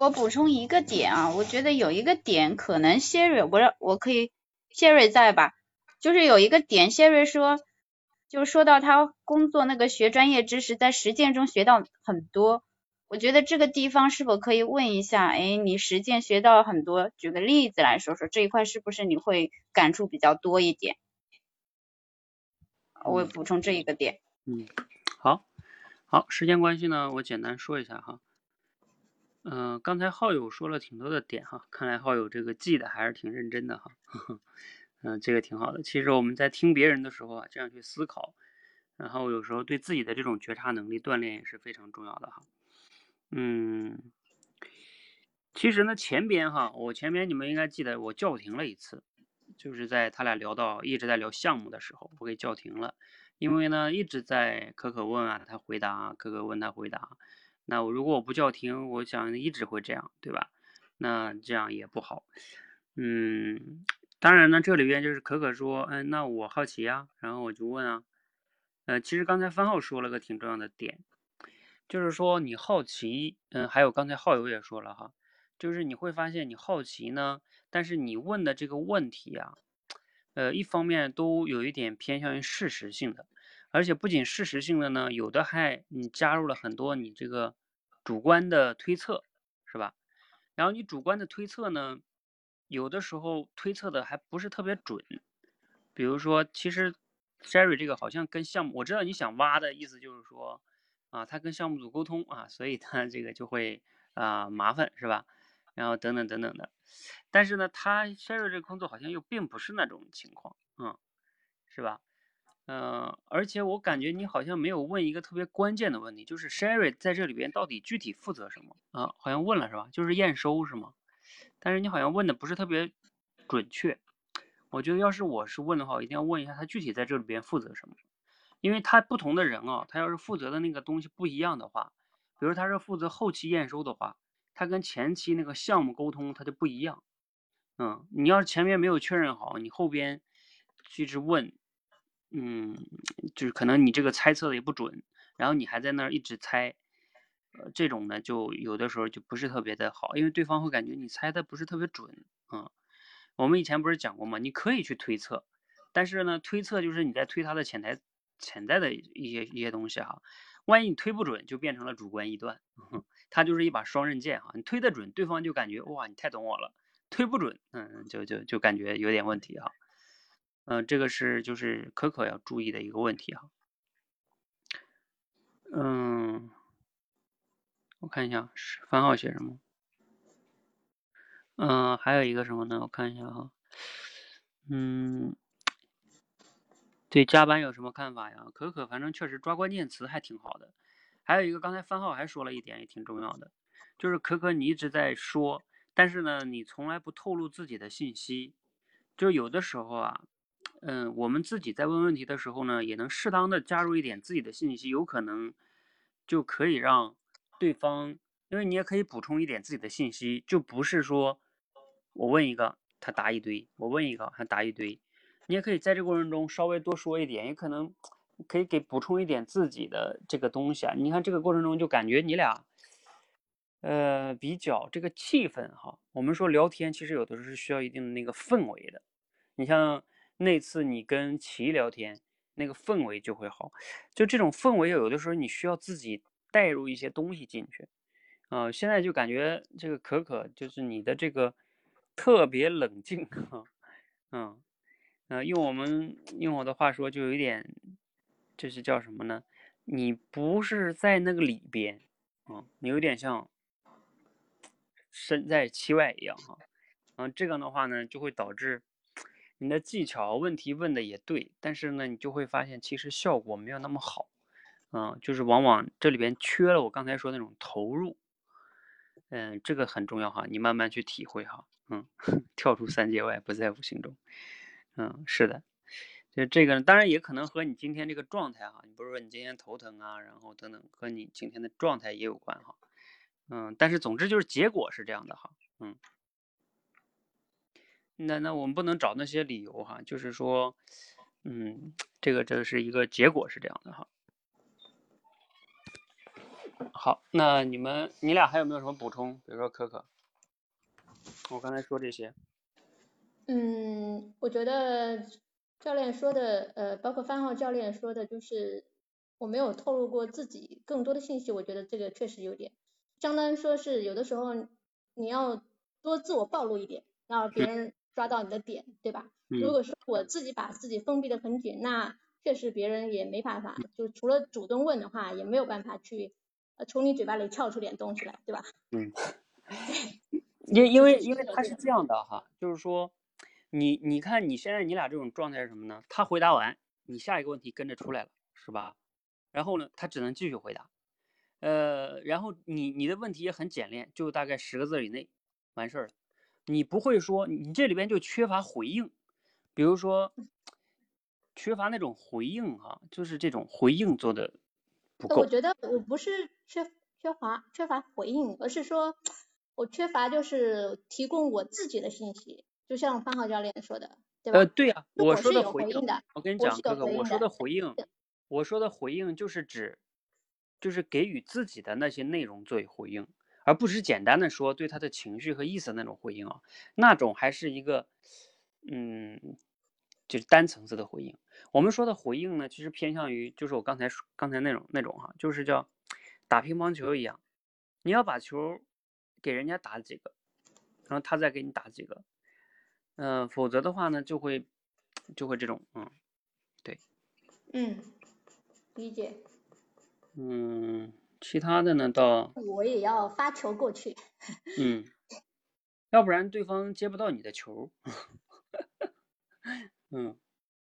我补充一个点啊，我觉得有一个点可能 Sherry，我我可以 Sherry 在吧？就是有一个点，Sherry 说，就说到他工作那个学专业知识，在实践中学到很多。我觉得这个地方是否可以问一下？哎，你实践学到很多，举个例子来说说这一块是不是你会感触比较多一点？我补充这一个点。嗯，好。好，时间关系呢，我简单说一下哈。嗯，刚才浩友说了挺多的点哈，看来浩友这个记得还是挺认真的哈。嗯，这个挺好的。其实我们在听别人的时候啊，这样去思考，然后有时候对自己的这种觉察能力锻炼也是非常重要的哈。嗯，其实呢，前边哈，我前边你们应该记得我叫停了一次，就是在他俩聊到一直在聊项目的时候，我给叫停了。因为呢，一直在可可问啊，他回答，可可问他回答。那我如果我不叫停，我想一直会这样，对吧？那这样也不好。嗯，当然呢，这里边就是可可说，嗯，那我好奇呀，然后我就问啊。呃，其实刚才番号说了个挺重要的点，就是说你好奇，嗯，还有刚才浩友也说了哈，就是你会发现你好奇呢，但是你问的这个问题呀。呃，一方面都有一点偏向于事实性的，而且不仅事实性的呢，有的还你加入了很多你这个主观的推测，是吧？然后你主观的推测呢，有的时候推测的还不是特别准。比如说，其实 Sherry 这个好像跟项目，我知道你想挖的意思就是说，啊，他跟项目组沟通啊，所以他 这个就会啊麻烦，是吧？然后等等等等的。但是呢，他 Sherry 这个工作好像又并不是那种情况，嗯，是吧？嗯，而且我感觉你好像没有问一个特别关键的问题，就是 Sherry 在这里边到底具体负责什么啊？好像问了是吧？就是验收是吗？但是你好像问的不是特别准确。我觉得要是我是问的话，我一定要问一下他具体在这里边负责什么，因为他不同的人啊，他要是负责的那个东西不一样的话，比如他是负责后期验收的话，他跟前期那个项目沟通他就不一样。嗯，你要是前面没有确认好，你后边一直问，嗯，就是可能你这个猜测的也不准，然后你还在那儿一直猜，呃，这种呢就有的时候就不是特别的好，因为对方会感觉你猜的不是特别准。嗯，我们以前不是讲过吗？你可以去推测，但是呢，推测就是你在推他的潜台潜在的一些一些东西哈，万一你推不准，就变成了主观臆断，它就是一把双刃剑哈，你推得准，对方就感觉哇，你太懂我了。推不准，嗯，就就就感觉有点问题哈，嗯，这个是就是可可要注意的一个问题哈，嗯，我看一下是番号写什么。嗯，还有一个什么呢？我看一下哈。嗯，对加班有什么看法呀？可可，反正确实抓关键词还挺好的。还有一个，刚才番号还说了一点，也挺重要的，就是可可你一直在说，但是呢，你从来不透露自己的信息。就有的时候啊，嗯，我们自己在问问题的时候呢，也能适当的加入一点自己的信息，有可能就可以让对方，因为你也可以补充一点自己的信息，就不是说我问一个他答一堆，我问一个他答一堆，你也可以在这过程中稍微多说一点，也可能可以给补充一点自己的这个东西啊。你看这个过程中就感觉你俩，呃，比较这个气氛哈，我们说聊天其实有的时候是需要一定的那个氛围的。你像那次你跟齐聊天，那个氛围就会好。就这种氛围，有的时候你需要自己带入一些东西进去。啊，现在就感觉这个可可就是你的这个特别冷静啊，嗯，呃，用我们用我的话说，就有点，就是叫什么呢？你不是在那个里边，啊，你有点像身在其外一样哈。嗯，这个的话呢，就会导致。你的技巧问题问的也对，但是呢，你就会发现其实效果没有那么好，嗯，就是往往这里边缺了我刚才说那种投入，嗯，这个很重要哈，你慢慢去体会哈，嗯，跳出三界外，不在五行中，嗯，是的，就这个当然也可能和你今天这个状态哈，你不是说你今天头疼啊，然后等等，和你今天的状态也有关哈，嗯，但是总之就是结果是这样的哈，嗯。那那我们不能找那些理由哈，就是说，嗯，这个这是一个结果是这样的哈。好，那你们你俩还有没有什么补充？比如说可可，我刚才说这些。嗯，我觉得教练说的，呃，包括番号教练说的，就是我没有透露过自己更多的信息，我觉得这个确实有点。相当于说是有的时候你要多自我暴露一点，让别人。抓到你的点，对吧？如果说我自己把自己封闭的很紧，那确实别人也没办法，就除了主动问的话，也没有办法去呃从你嘴巴里撬出点东西来，对吧？嗯。因 因为因为他是这样的哈，就是说你你看你现在你俩这种状态是什么呢？他回答完，你下一个问题跟着出来了，是吧？然后呢，他只能继续回答，呃，然后你你的问题也很简练，就大概十个字以内，完事儿了。你不会说你这里边就缺乏回应，比如说缺乏那种回应哈，就是这种回应做的不够。我觉得我不是缺缺乏缺乏回应，而是说我缺乏就是提供我自己的信息，就像方浩教练说的，对吧？呃，对呀，我说的回应的，我跟你讲哥哥，我说的回应，我说的回应就是指就是给予自己的那些内容作为回应。而不是简单的说对他的情绪和意思那种回应啊，那种还是一个，嗯，就是单层次的回应。我们说的回应呢，其实偏向于就是我刚才说刚才那种那种哈，就是叫打乒乓球一样，你要把球给人家打几个，然后他再给你打几个，嗯，否则的话呢，就会就会这种，嗯，对，嗯，理解，嗯。其他的呢，倒我也要发球过去。嗯，要不然对方接不到你的球。嗯，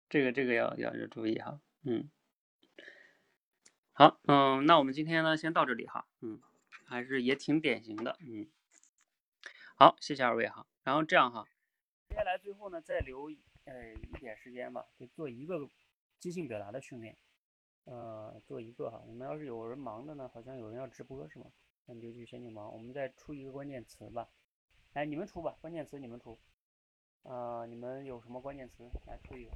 这个这个要要要注意哈。嗯，好，嗯，那我们今天呢，先到这里哈。嗯，还是也挺典型的。嗯，好，谢谢二位哈。然后这样哈，接下来最后呢，再留呃一点时间吧，就做一个即兴表达的训练。呃，做一个哈，你们要是有人忙的呢，好像有人要直播是吗？那你就去先去忙，我们再出一个关键词吧。哎，你们出吧，关键词你们出。呃，你们有什么关键词？来出一个。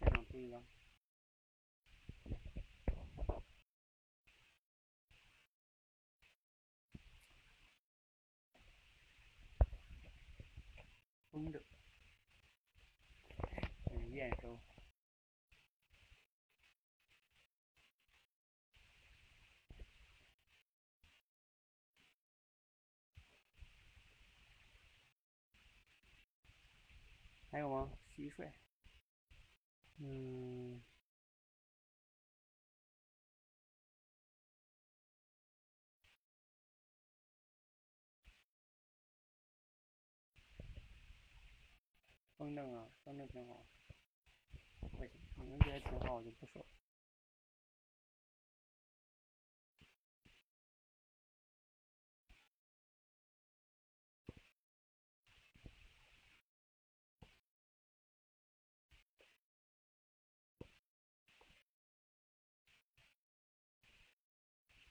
现场出一个。风筝。还有吗？蟋蟀。嗯。风筝啊，风筝挺好。我你们觉得挺好，我就不说。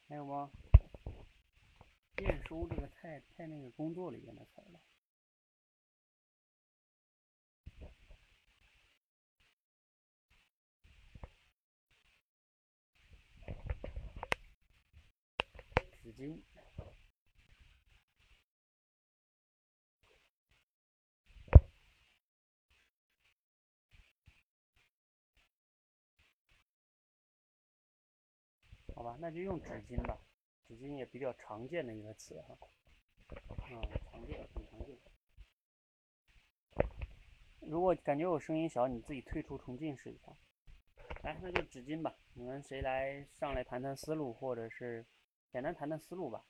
还有吗？验收这个太太那个工作里面的词了。纸巾。好吧，那就用纸巾吧。纸巾也比较常见的一个词哈，啊，常见，很常见。如果感觉我声音小，你自己退出重进试一下。来，那就纸巾吧。你们谁来上来谈谈思路，或者是简单谈谈思路吧，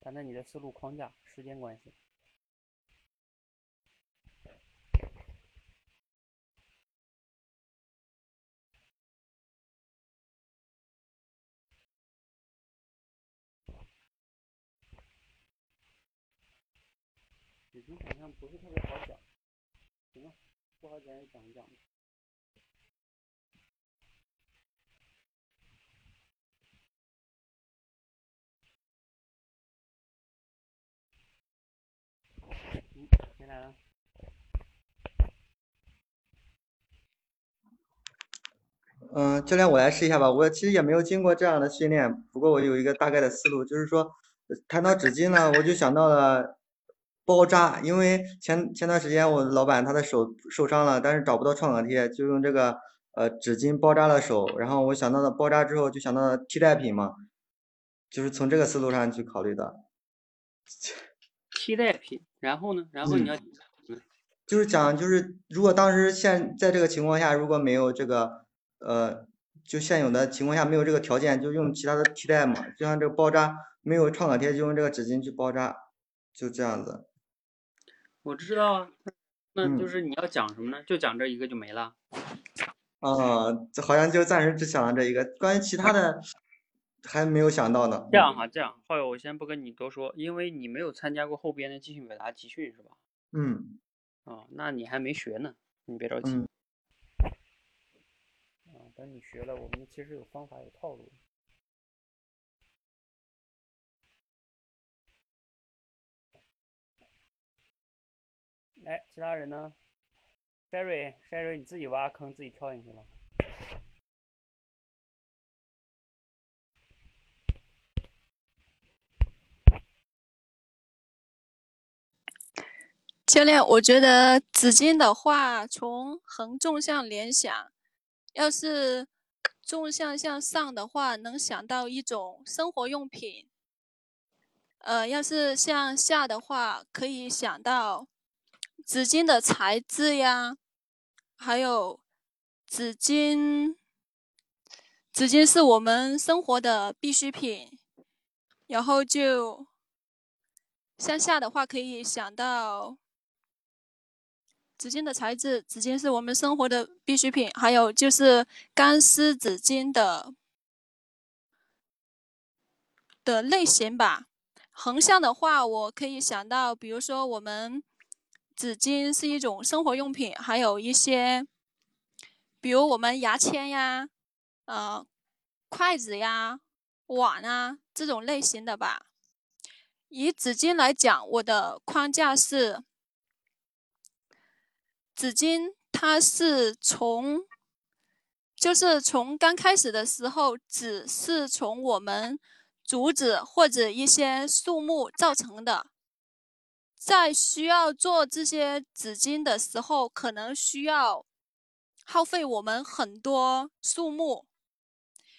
谈谈你的思路框架，时间关系。纸巾好像不是特别好讲，行吧，不好讲就讲一讲。嗯，谁来了？嗯，教练，我来试一下吧。我其实也没有经过这样的训练，不过我有一个大概的思路，就是说，谈到纸巾呢，我就想到了包扎，因为前前段时间我老板他的手受伤了，但是找不到创可贴，就用这个呃纸巾包扎了手，然后我想到了包扎之后就想到了替代品嘛，就是从这个思路上去考虑的。替代品，然后呢？然后你要，就是讲，就是如果当时现在这个情况下，如果没有这个，呃，就现有的情况下没有这个条件，就用其他的替代嘛，就像这个包扎，没有创可贴就用这个纸巾去包扎，就这样子。我知道啊，那就是你要讲什么呢？就讲这一个就没了。啊，这好像就暂时只想到这一个，关于其他的。还没有想到呢。这样哈，这样，浩友，我先不跟你多说，因为你没有参加过后边的即兴表达集训，是吧？嗯。哦，那你还没学呢，你别着急。嗯。啊，等你学了，我们其实有方法有套路。哎，其他人呢？Sherry，Sherry，你自己挖坑，自己跳进去了。教练，我觉得纸巾的话，从横纵向联想，要是纵向向上的话，能想到一种生活用品；呃，要是向下的话，可以想到纸巾的材质呀，还有纸巾，纸巾是我们生活的必需品。然后就向下的话，可以想到。纸巾的材质，纸巾是我们生活的必需品。还有就是干湿纸巾的的类型吧。横向的话，我可以想到，比如说我们纸巾是一种生活用品，还有一些，比如我们牙签呀、呃筷子呀、碗啊这种类型的吧。以纸巾来讲，我的框架是。纸巾它是从，就是从刚开始的时候，纸是从我们竹子或者一些树木造成的，在需要做这些纸巾的时候，可能需要耗费我们很多树木。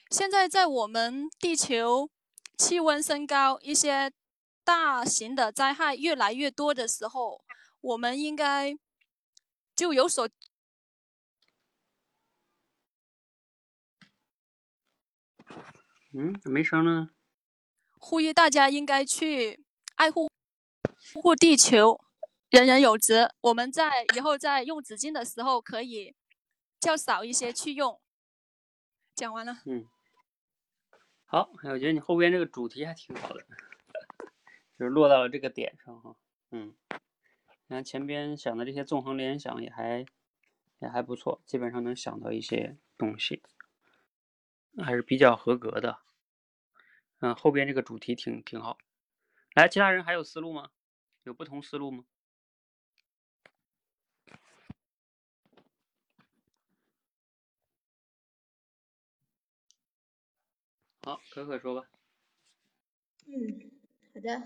现在在我们地球气温升高，一些大型的灾害越来越多的时候，我们应该。就有所，嗯，没声了。呼吁大家应该去爱护护地球。人人有责。我们在以后在用纸巾的时候，可以较少一些去用。讲完了。嗯。好，我觉得你后边这个主题还挺好的，就是落到了这个点上哈。嗯，你看前边想的这些纵横联想也还也还不错，基本上能想到一些东西，还是比较合格的。嗯，后边这个主题挺挺好。来，其他人还有思路吗？有不同思路吗？好，可可说吧。嗯，好的。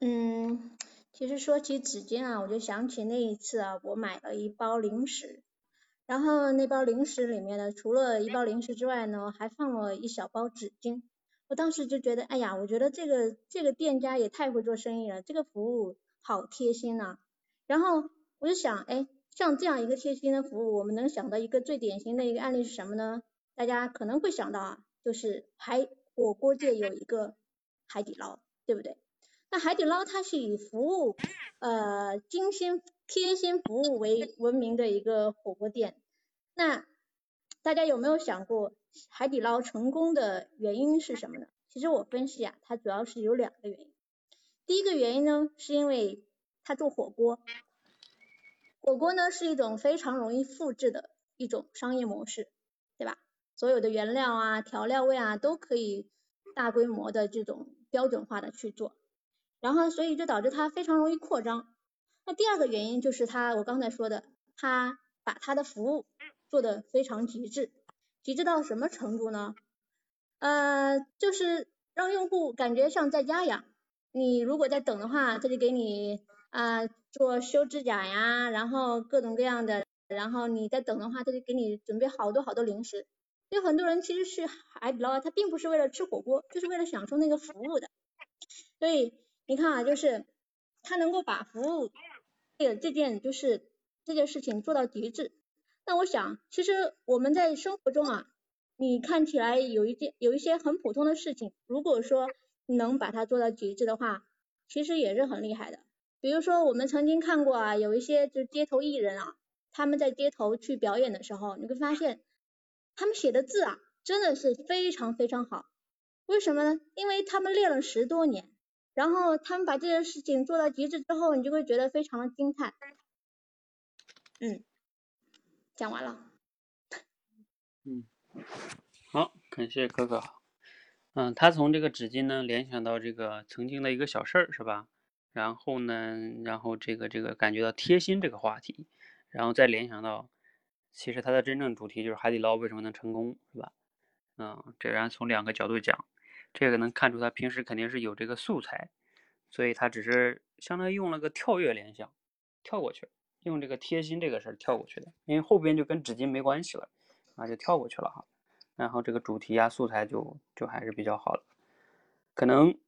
嗯，其实说起纸巾啊，我就想起那一次啊，我买了一包零食，然后那包零食里面呢，除了一包零食之外呢，还放了一小包纸巾。我当时就觉得，哎呀，我觉得这个这个店家也太会做生意了，这个服务好贴心呐。然后我就想，哎，像这样一个贴心的服务，我们能想到一个最典型的一个案例是什么呢？大家可能会想到啊，就是海。火锅界有一个海底捞，对不对？那海底捞它是以服务呃精心贴心服务为闻名的一个火锅店。那大家有没有想过海底捞成功的原因是什么呢？其实我分析啊，它主要是有两个原因。第一个原因呢，是因为他做火锅，火锅呢是一种非常容易复制的一种商业模式，对吧？所有的原料啊、调料味啊都可以大规模的这种标准化的去做，然后所以就导致它非常容易扩张。那第二个原因就是他，我刚才说的，他把他的服务做的非常极致，极致到什么程度呢？呃，就是让用户感觉像在家一样。你如果在等的话，他就给你啊做修指甲呀，然后各种各样的，然后你在等的话，他就给你准备好多好多零食。有很多人其实去海底捞，他并不是为了吃火锅，就是为了享受那个服务的。所以你看啊，就是他能够把服务这个这件就是这件事情做到极致。那我想，其实我们在生活中啊，你看起来有一件有一些很普通的事情，如果说能把它做到极致的话，其实也是很厉害的。比如说我们曾经看过啊，有一些就街头艺人啊，他们在街头去表演的时候，你会发现。他们写的字啊，真的是非常非常好。为什么呢？因为他们练了十多年，然后他们把这件事情做到极致之后，你就会觉得非常的惊叹。嗯，讲完了。嗯，好，感谢可可。嗯，他从这个纸巾呢联想到这个曾经的一个小事儿，是吧？然后呢，然后这个这个感觉到贴心这个话题，然后再联想到。其实它的真正主题就是海底捞为什么能成功，是吧？嗯，这然从两个角度讲，这个能看出他平时肯定是有这个素材，所以他只是相当于用了个跳跃联想，跳过去，用这个贴心这个事儿跳过去的，因为后边就跟纸巾没关系了，啊，就跳过去了哈。然后这个主题啊素材就就还是比较好的，可能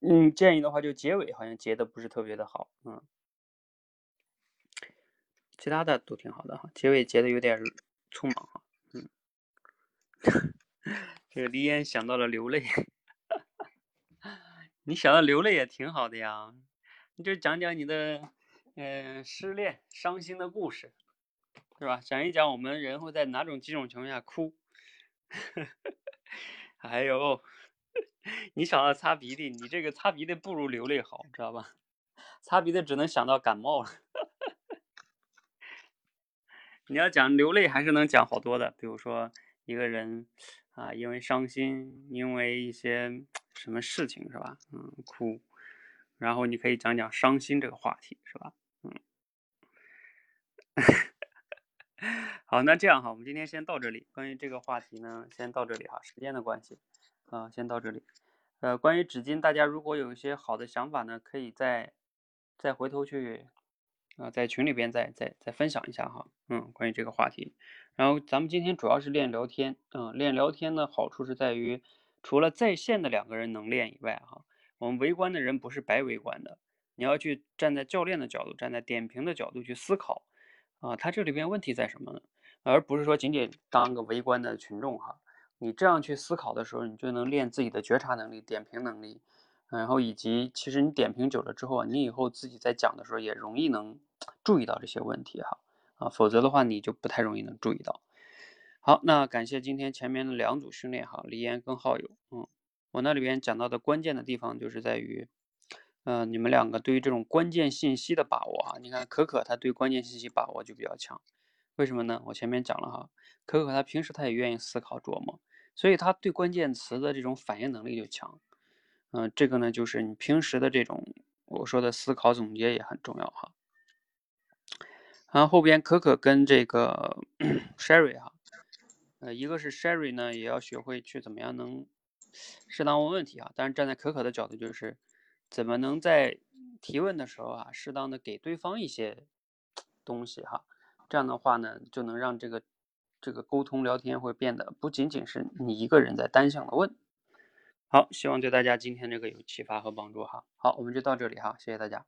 嗯建议的话就结尾好像结的不是特别的好，嗯。其他的都挺好的哈，结尾结的有点匆忙哈，嗯，这个李岩想到了流泪，你想到流泪也挺好的呀，你就讲讲你的嗯失恋伤心的故事，是吧？讲一讲我们人会在哪种几种情况下哭，还有 你想到擦鼻涕，你这个擦鼻涕不如流泪好，知道吧？擦鼻涕只能想到感冒了。你要讲流泪，还是能讲好多的。比如说一个人啊，因为伤心，因为一些什么事情，是吧？嗯，哭。然后你可以讲讲伤心这个话题，是吧？嗯。好，那这样哈，我们今天先到这里。关于这个话题呢，先到这里哈，时间的关系啊，先到这里。呃，关于纸巾，大家如果有一些好的想法呢，可以再再回头去。啊，在群里边再再再分享一下哈，嗯，关于这个话题。然后咱们今天主要是练聊天，嗯，练聊天的好处是在于，除了在线的两个人能练以外，哈，我们围观的人不是白围观的，你要去站在教练的角度，站在点评的角度去思考，啊，他这里边问题在什么呢？而不是说仅仅当个围观的群众哈，你这样去思考的时候，你就能练自己的觉察能力、点评能力，然后以及其实你点评久了之后啊，你以后自己在讲的时候也容易能。注意到这些问题哈啊，否则的话你就不太容易能注意到。好，那感谢今天前面的两组训练哈，李岩跟浩友，嗯，我那里边讲到的关键的地方就是在于，呃，你们两个对于这种关键信息的把握哈，你看可可他对关键信息把握就比较强，为什么呢？我前面讲了哈，可可他平时他也愿意思考琢磨，所以他对关键词的这种反应能力就强，嗯，这个呢就是你平时的这种我说的思考总结也很重要哈。然后后边可可跟这个 Sherry 哈。呃，一个是 Sherry 呢，也要学会去怎么样能适当问问题啊。但是站在可可的角度，就是怎么能在提问的时候啊，适当的给对方一些东西哈。这样的话呢，就能让这个这个沟通聊天会变得不仅仅是你一个人在单向的问。好，希望对大家今天这个有启发和帮助哈。好，我们就到这里哈，谢谢大家。